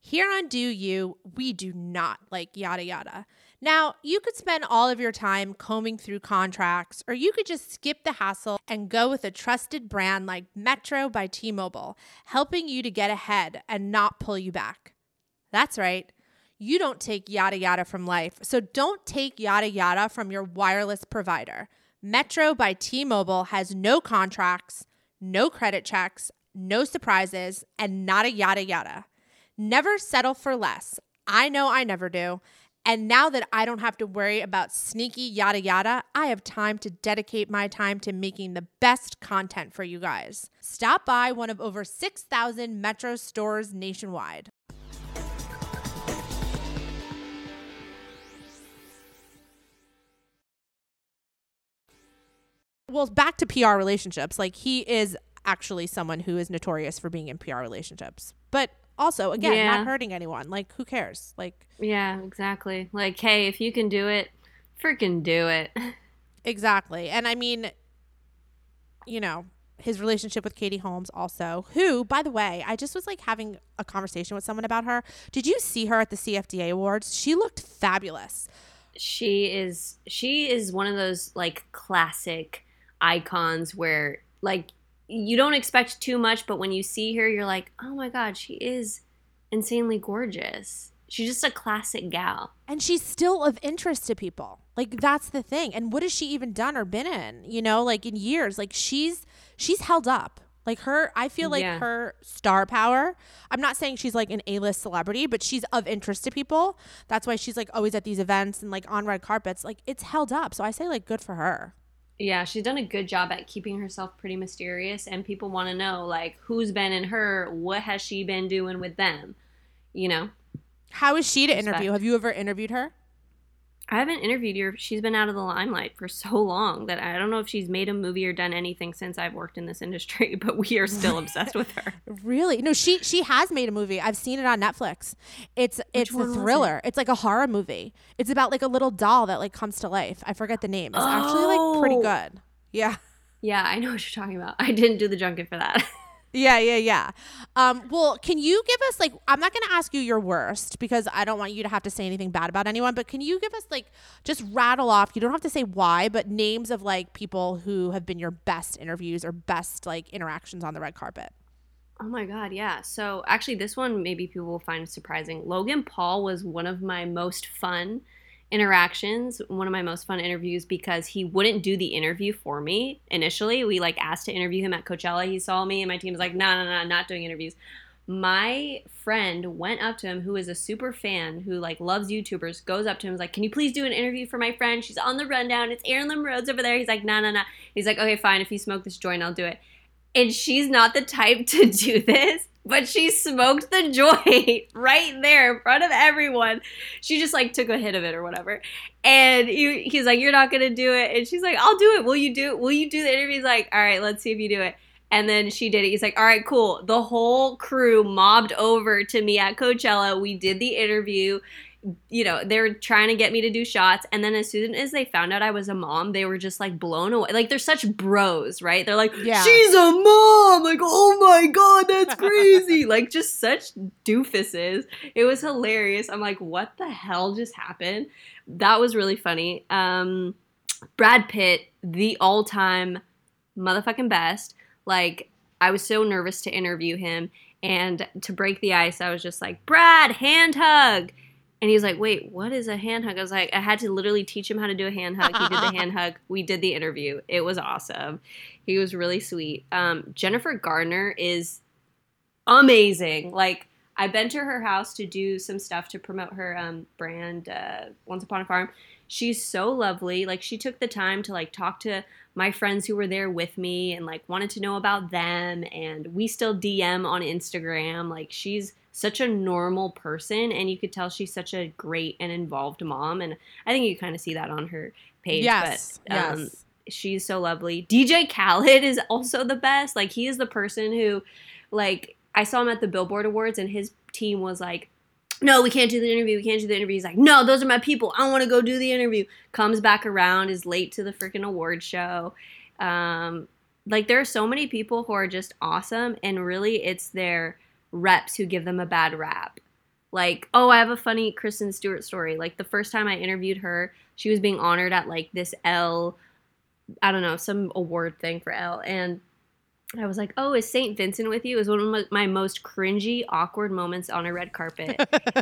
Here on Deux U, we do not like yada yada. Now, you could spend all of your time combing through contracts, or you could just skip the hassle and go with a trusted brand like Metro by T Mobile, helping you to get ahead and not pull you back. That's right. You don't take yada yada from life, so don't take yada yada from your wireless provider. Metro by T Mobile has no contracts, no credit checks, no surprises, and not a yada yada. Never settle for less. I know I never do And now that I don't have to worry about sneaky yada yada, I have time to dedicate my time to making the best content for you guys. Stop by one of over 6,000 Metro stores nationwide. Well, back to PR relationships. Like he is actually someone who is notorious for being in PR relationships. But also, again, Yeah. not hurting anyone. Like who cares? Like Yeah, exactly. Like, hey, if you can do it, freaking do it. Exactly. And I mean, you know, his relationship with Katie Holmes also, who, by the way, I just was like having a conversation with someone about her. Did you see her at the CFDA Awards? She looked fabulous. she is she is one of those like classic icons where like you don't expect too much but when you see her you're like oh my god she is insanely gorgeous she's just a classic gal And she's still of interest to people. Like that's the thing. And what has she even done or been in? You know, like in years. Like she's she's held up. Like her I feel like Yeah. her star power. I'm not saying she's like an A-list celebrity, but she's of interest to people. That's why she's like always at these events and like on red carpets. Like it's held up. So I say like good for her. Yeah she's done a good job at keeping herself pretty mysterious and people want to know like who's been in her what has she been doing with them you know How is she to Respect. interview? Have you ever interviewed her? I haven't interviewed her. She's been out of the limelight for so long that I don't know if she's made a movie or done anything since I've worked in this industry, but we are still obsessed with her. Really? No, she she has made a movie. I've seen it on Netflix. It's it's a was it? thriller. It's like a horror movie. It's about like a little doll that like comes to life. I forget the name. It's actually like pretty Oh. good. Yeah. Yeah, I know what you're talking about. I didn't do the junket for that. Yeah, yeah, yeah. Um, well, can you give us like I'm not gonna ask you your worst because I don't want you to have to say anything bad about anyone, but can you give us like just rattle off, you don't have to say why, but names of like people who have been your best interviews or best like interactions on the red carpet? Oh my god, yeah. So actually this one maybe people will find surprising. Logan Paul was one of my most fun interactions, one of my most fun interviews because he wouldn't do the interview for me initially. We like asked to interview him at Coachella. He saw me and my team was like, "No, no, no, not doing interviews." My friend went up to him who is a super fan who like loves YouTubers, goes up to him, was like, Can you please do an interview for my friend? She's on the rundown. It's Erin Lim Rhodes over there. He's like, No, no, no. He's like, Okay, fine. If you smoke this joint, I'll do it and she's not the type to do this but she smoked the joint right there in front of everyone. She just like took a hit of it or whatever. And he, he's like you're not gonna do it. And she's like i'll do it. Will you do it will you do the interview? He's like all right let's see if you do it. And then she did it. He's like all right cool. The whole crew mobbed over to me at coachella. We did the interview you know, they were trying to get me to do shots. And then as soon as they found out I was a mom, they were just like blown away. Like they're such bros, right? They're like, Yeah. she's a mom. Like, oh my God, that's crazy. like just such doofuses. It was hilarious. I'm like, what the hell just happened? That was really funny. Um, Brad Pitt, the all time motherfucking best. Like, I was so nervous to interview him. And to break the ice, I was just like, Brad, hand hug. And he was like, wait, what is a hand hug? I was like, I had to literally teach him how to do a hand hug. He did the hand hug. We did the interview. It was awesome. He was really sweet. Um, Jennifer Garner is amazing. Like, I've been to her house to do some stuff to promote her um, brand, uh, Once Upon a Farm. She's so lovely. Like, she took the time to like talk to my friends who were there with me and like wanted to know about them. And we still DM on Instagram. Like, she's such a normal person, and you could tell she's such a great and involved mom. And I think you kind of see that on her page. yes. but, um, yes. she's so lovely. DJ Khaled is also the best. Like he is the person who like I saw him at the Billboard Awards and his team was like no, we can't do the interview. We can't do the interview. He's like, no, those are my people. I want to go do the interview. Comes back around, is late to the freaking award show. Um, like there are so many people who are just awesome, and really, it's their reps who give them a bad rap. Like, oh, I have a funny Kristen Stewart story. Like the first time I interviewed her, she was being honored at like this L, I don't know, some award thing for L, and I was like, "Oh, is Saint Vincent with you?" It was one of my, most cringy, awkward moments on a red carpet.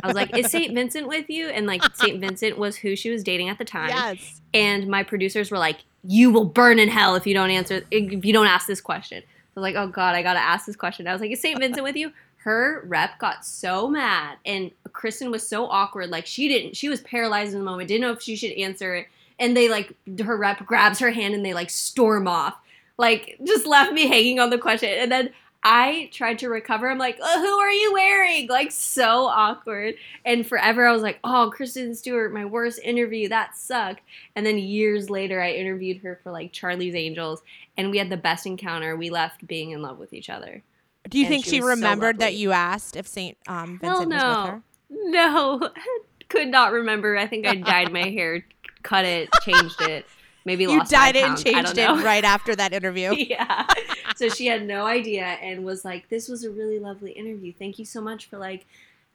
I was like, "Is Saint Vincent with you?" And like, Saint Vincent was who she was dating at the time. Yes. And my producers were like, "You will burn in hell if you don't answer if you don't ask this question." So I was like, "Oh God, I gotta ask this question." I was like, "Is Saint Vincent with you?" Her rep got so mad and Kristen was so awkward. Like she didn't, she was paralyzed in the moment, didn't know if she should answer it. And they like, her rep grabs her hand and they like storm off. Like just left me hanging on the question. And then I tried to recover. I'm like, oh, who are you wearing? Like so awkward. And forever I was like, oh, Kristen Stewart, my worst interview. That sucked. And then years later, I interviewed her for like Charlie's Angels, and we had the best encounter. We left being in love with each other. Do you And think she she, was so remembered that you asked if Saint um, Hell Vincent was with her? No, could not remember. I think I dyed my hair, cut it, changed it. Maybe You dyed it and pounds. Changed it right after that interview. yeah. So she had no idea and was like, "This was a really lovely interview. Thank you so much for like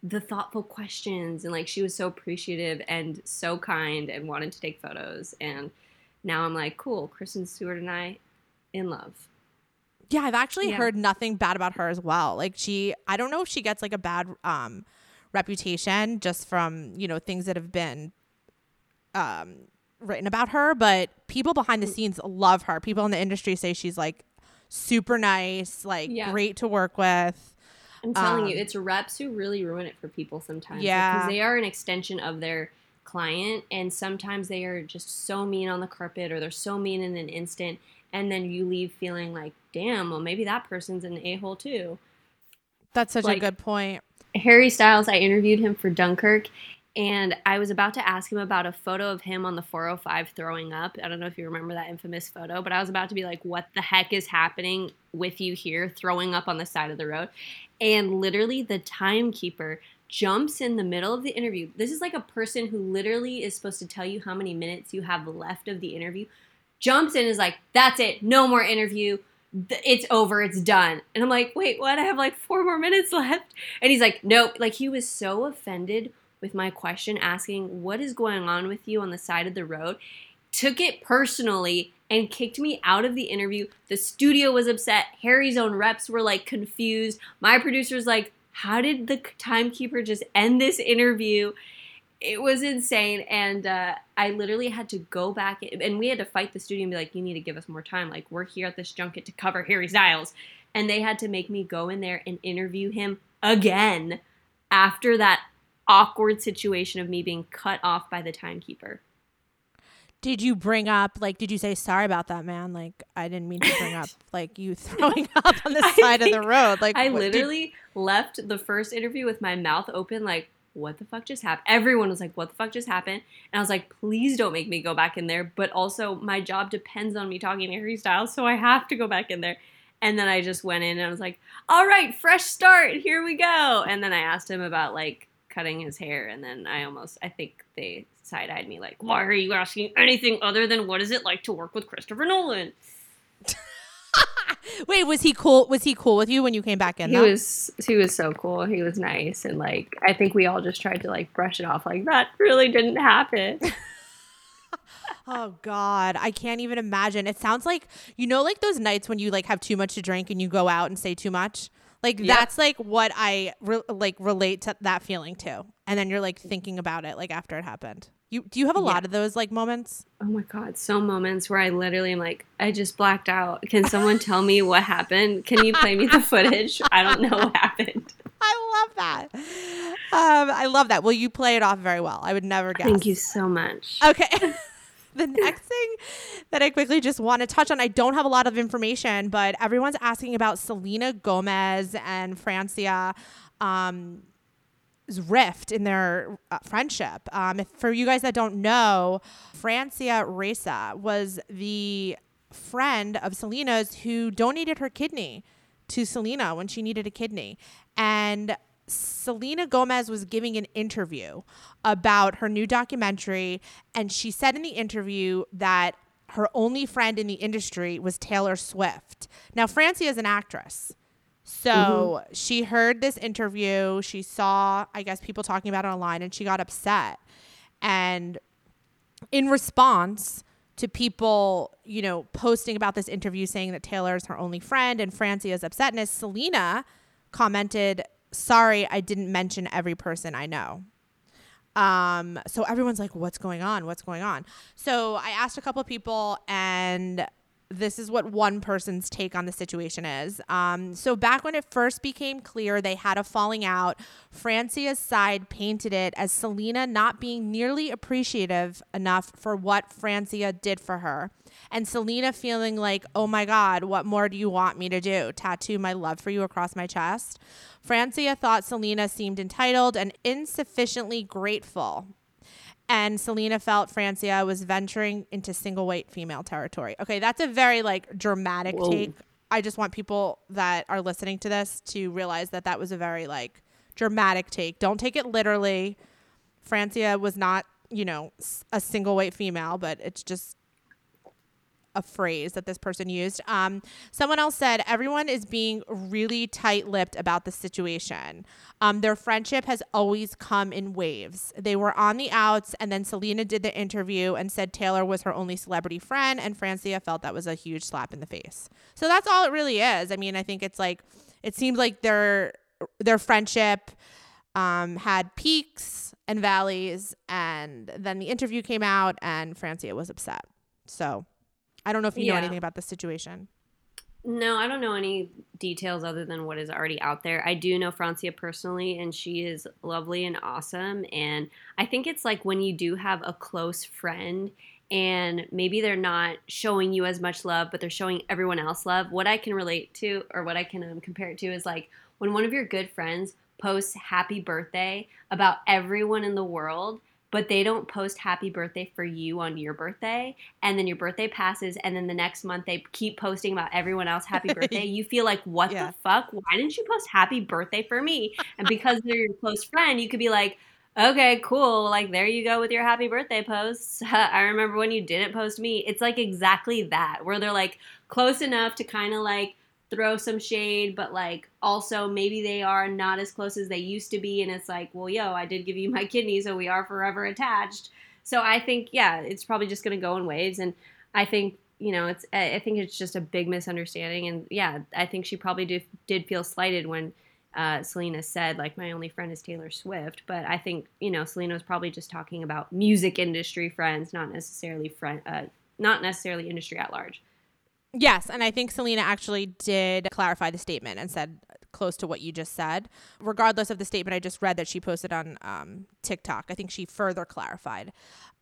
the thoughtful questions." And like she was so appreciative and so kind and wanted to take photos. And now I'm like, "Cool, Kristen Stewart and I in love." Yeah, I've actually Yeah. heard nothing bad about her as well. Like she, I don't know if she gets like a bad um, reputation just from you know things that have been um, written about her, but people behind Mm. the scenes love her. People in the industry say she's like super nice, like Yeah. great to work with. I'm telling you, Um, it's reps who really ruin it for people sometimes. Yeah. Because they are an extension of their client, and sometimes they are just so mean on the carpet or they're so mean in an instant, and then you leave feeling like, damn, well, maybe that person's an a hole too. That's such a good point. Harry Styles, I interviewed him for Dunkirk, and I was about to ask him about a photo of him on the 405 throwing up. I don't know if you remember that infamous photo, but I was about to be like, what the heck is happening with you here, throwing up on the side of the road? And literally, the timekeeper jumps in the middle of the interview. This is like a person who literally is supposed to tell you how many minutes you have left of the interview. Jumps in is like, that's it, no more interview. It's over, it's done. And I'm like, wait, what? I have like four more minutes left. And he's like, nope. Like he was so offended with my question, asking, what is going on with you on the side of the road? Took it personally and kicked me out of the interview. The studio was upset. Harry's own reps were like confused. My producer's like, how did the timekeeper just end this interview? It was insane. And uh, I literally had to go back and we had to fight the studio and be like, you need to give us more time. Like, we're here at this junket to cover Harry Styles. And they had to make me go in there and interview him again after that awkward situation of me being cut off by the timekeeper. Did you bring up like did you say sorry about that man? Like I didn't mean to bring up like you throwing up on the side of the road. Like I what- did- literally left the first interview with my mouth open, like, what the fuck just happened? Everyone was like, what the fuck just happened? And I was like, please don't make me go back in there. But also, my job depends on me talking to Harry Styles, so I have to go back in there. And then I just went in and I was like, all right, fresh start, here we go. And then I asked him about like cutting his hair, and then I almost, I think they side eyed me like, why are you asking anything other than what is it like to work with Christopher Nolan? Wait, was he cool? Was he cool with you when you came back in? he though? was he was so cool. He was nice and like I think we all just tried to like brush it off like that really didn't happen. Oh God, I can't even imagine. It sounds like you know, like those nights when you like have too much to drink and you go out and say too much. Like Yep. that's like what I re- like relate to that feeling too. And then you're like thinking about it like after it happened. You do you have a Yeah. lot of those like moments? oh my god, so moments where I literally am like I just blacked out. Can someone tell me what happened? Can you play me the footage? I don't know what happened. I love that. Um, I love that. Well, you play it off very well. I would never guess. Thank you so much. Okay. the next thing that I quickly just want to touch on, I don't have a lot of information, but everyone's asking about Selena Gomez and Francia. Um, rift in their uh, friendship. Um, if, for you guys that don't know, Francia Raisa was the friend of Selena's who donated her kidney to Selena when she needed a kidney. And Selena Gomez was giving an interview about her new documentary. And she said in the interview that her only friend in the industry was Taylor Swift. Now, Francia is an actress. So she heard this interview. She saw, I guess, people talking about it online and she got upset. And in response to people, you know, posting about this interview saying that Taylor is her only friend and Francie Francia's upsetness, Selena commented, Sorry, I didn't mention every person I know. Um, so everyone's like, What's going on? What's going on? So I asked a couple people and this is what one person's take on the situation is. Um, so back when it first became clear they had a falling out, Francia's side painted it as Selena not being nearly appreciative enough for what Francia did for her. And Selena feeling like, oh my God, what more do you want me to do? Tattoo my love for you across my chest. Francia thought Selena seemed entitled and insufficiently grateful and Selena felt Francia was venturing into Single White Female territory. Okay, that's a very like dramatic Whoa. take. I just want people that are listening to this to realize that that was a very like dramatic take. Don't take it literally. Francia was not, you know, a Single White Female, but it's just a phrase that this person used. Um, someone else said everyone is being really tight-lipped about the situation. Um, their friendship has always come in waves. They were on the outs, and then Selena did the interview and said Taylor was her only celebrity friend, and Francia felt that was a huge slap in the face. So that's all it really is. I mean, I think it's like it seems like their their friendship um, had peaks and valleys, and then the interview came out, and Francia was upset. So I don't know if you know anything about this situation. No, I don't know any details other than what is already out there. I do know Francia personally, and she is lovely and awesome. And I think it's like when you do have a close friend and maybe they're not showing you as much love, but they're showing everyone else love. What I can relate to, or what I can um, compare it to, is like when one of your good friends posts happy birthday about everyone in the world but they don't post happy birthday for you on your birthday and then your birthday passes and then the next month they keep posting about everyone else happy birthday you feel like what Yeah. the fuck? Why didn't you post happy birthday for me? And because they're your close friend you could be like okay cool like there you go with your happy birthday posts. I remember when you didn't post me. It's like exactly that where they're like close enough to kind of like throw some shade, but like also maybe they are not as close as they used to be. And it's like, well, yo, I did give you my kidney, so we are forever attached. So I think, yeah, it's probably just going to go in waves. And I think, you know, it's, I think it's just a big misunderstanding. And yeah, I think she probably did, did feel slighted when uh, Selena said, like, my only friend is Taylor Swift. But I think, you know, Selena was probably just talking about music industry friends, not necessarily friend, uh, not necessarily industry at large. Yes, and I think Selena actually did clarify the statement and said close to what you just said. Regardless of the statement I just read that she posted on um, TikTok, I think she further clarified.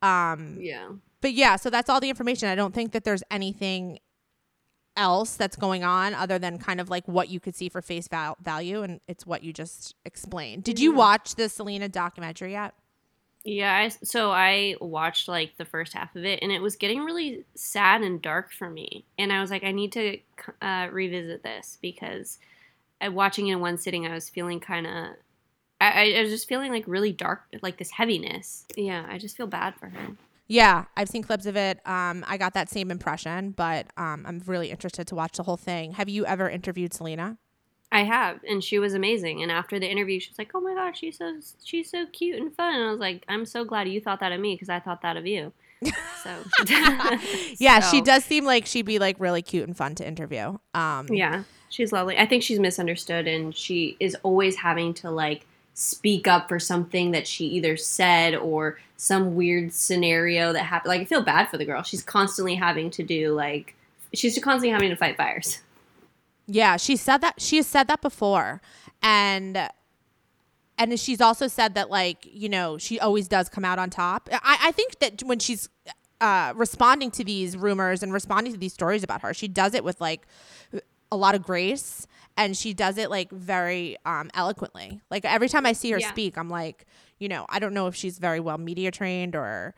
Um, Yeah. but yeah, so that's all the information. I don't think that there's anything else that's going on other than kind of like what you could see for face val- value, and it's what you just explained. Did you watch the Selena documentary yet? Yeah, I, so I watched like the first half of it, and it was getting really sad and dark for me. And I was like, I need to uh, revisit this because uh, watching it in one sitting, I was feeling kind of, I, I was just feeling like really dark, like this heaviness. Yeah, I just feel bad for her. Yeah, I've seen clips of it. Um, I got that same impression, but um, I'm really interested to watch the whole thing. Have you ever interviewed Selena? I have, and she was amazing. And after the interview, she was like, "Oh my god, she's so she's so cute and fun." And I was like, "I'm so glad you thought that of me because I thought that of you." So Yeah, she does seem like she'd be like really cute and fun to interview. Um, Yeah, she's lovely. I think she's misunderstood, and she is always having to like speak up for something that she either said or some weird scenario that happened. Like, I feel bad for the girl. She's constantly having to do like she's constantly having to fight fires. Yeah, she said that she has said that before, and and she's also said that like you know she always does come out on top. I I think that when she's uh, responding to these rumors and responding to these stories about her, she does it with like a lot of grace and she does it like very um, eloquently. Like every time I see her Yeah. speak, I'm like, you know, I don't know if she's very well media trained or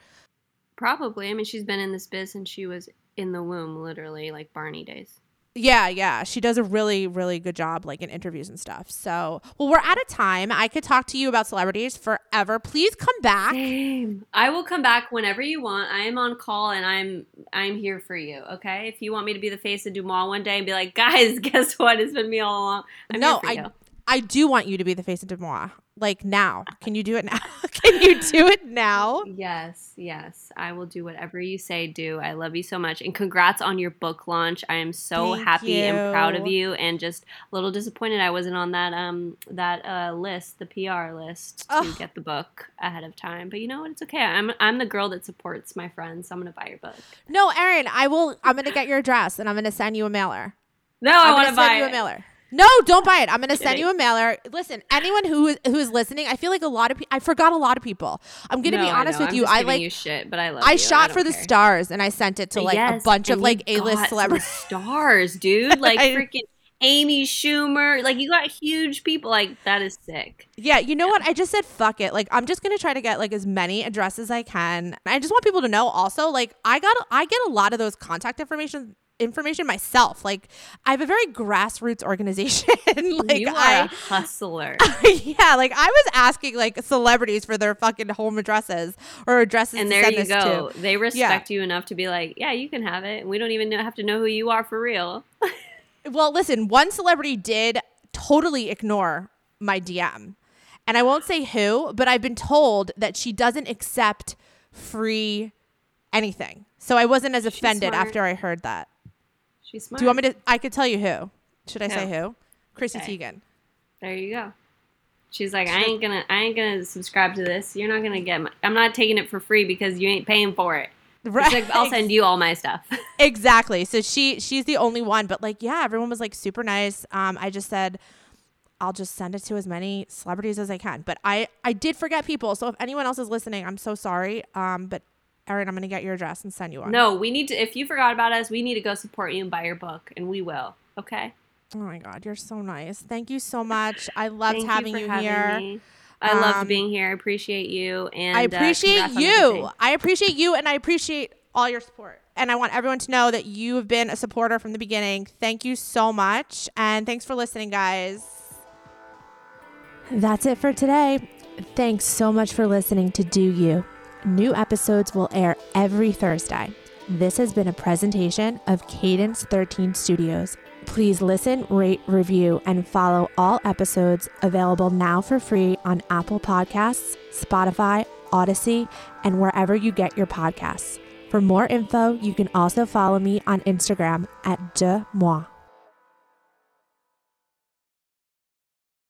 Probably. I mean, she's been in this biz since she was in the womb, literally, like Barney days. Yeah, yeah. She does a really, really good job, like in interviews and stuff. So, well, we're out of time. I could talk to you about celebrities forever. Please come back. Same. I will come back whenever you want. I am on call and I'm I'm here for you. Okay. If you want me to be the face of Deuxmoi one day and be like, guys, guess what? It's been me all along. I'm no, I, you. I do want you to be the face of Deuxmoi. Like now. Can you do it now? Can you do it now? Yes, yes. I will do whatever you say, do. I love you so much. And congrats on your book launch. I am so Thank happy and proud of you. you and just a little disappointed I wasn't on that um that uh list, the PR list to get the book ahead of time. But you know what? It's okay. I'm I'm the girl that supports my friends, so I'm gonna buy your book. No, Erin, I will I'm gonna get your address and I'm gonna send you a mailer. No, I I'm want gonna send buy you a mailer. No, don't buy it. I'm gonna send you a mailer. Listen, anyone who who is listening, I feel like a lot of people. I forgot a lot of people. I'm gonna No, be honest with I'm you. I like. you shit, but I love I you. shot don't for the stars and I sent it to like Yes, a bunch of like A list celebrities. stars, dude. Like I- freaking Amy Schumer. Like you got huge people. Like that is sick. Yeah, you know what? I just said fuck it. Like I'm just gonna try to get like as many addresses as I can. I just want people to know also, like I got I get a lot of those contact information information myself. Like I have a very grassroots organization. like you are I a hustler. yeah, like I was asking like celebrities for their fucking home addresses or addresses and to there you go. to. They respect you enough to be like, yeah, you can have it. And we don't even know, have to know who you are for real. Well, listen, one celebrity did totally ignore my DM. And I won't say who, but I've been told that she doesn't accept free anything. So I wasn't as offended after I heard that. She's smart. Do you want me to? I could tell you who. Should I say Who? Chrissy Okay. Teigen. There you go. She's like, I ain't gonna, I ain't gonna subscribe to this. You're not gonna get. My, I'm not taking it for free because you ain't paying for it. Right. Like, I'll send you all my stuff. exactly. So she she's the only one, but like yeah, everyone was like super nice. Um, I just said I'll just send it to as many celebrities as I can. But I I did forget people. So if anyone else is listening, I'm so sorry. Um, but Erin, I'm gonna get your address and send you one. no, we need to. If you forgot about us, we need to go support you and buy your book, and we will. Okay. Oh my god, you're so nice. Thank you so much. I loved Thank having for you, having here. me. I loved Um, being here. I appreciate you, and I uh, appreciate congrats on you. I appreciate you and I appreciate all your support. And I want everyone to know that you have been a supporter from the beginning. Thank you so much. And thanks for listening, guys. That's it for today. Thanks so much for listening to Deux U. New episodes will air every Thursday. This has been a presentation of Cadence 13 Studios. Please listen, rate, review, and follow all episodes available now for free on Apple Podcasts, Spotify, Audacy, and wherever you get your podcasts. For more info, you can also follow me on Instagram at Deuxmoi.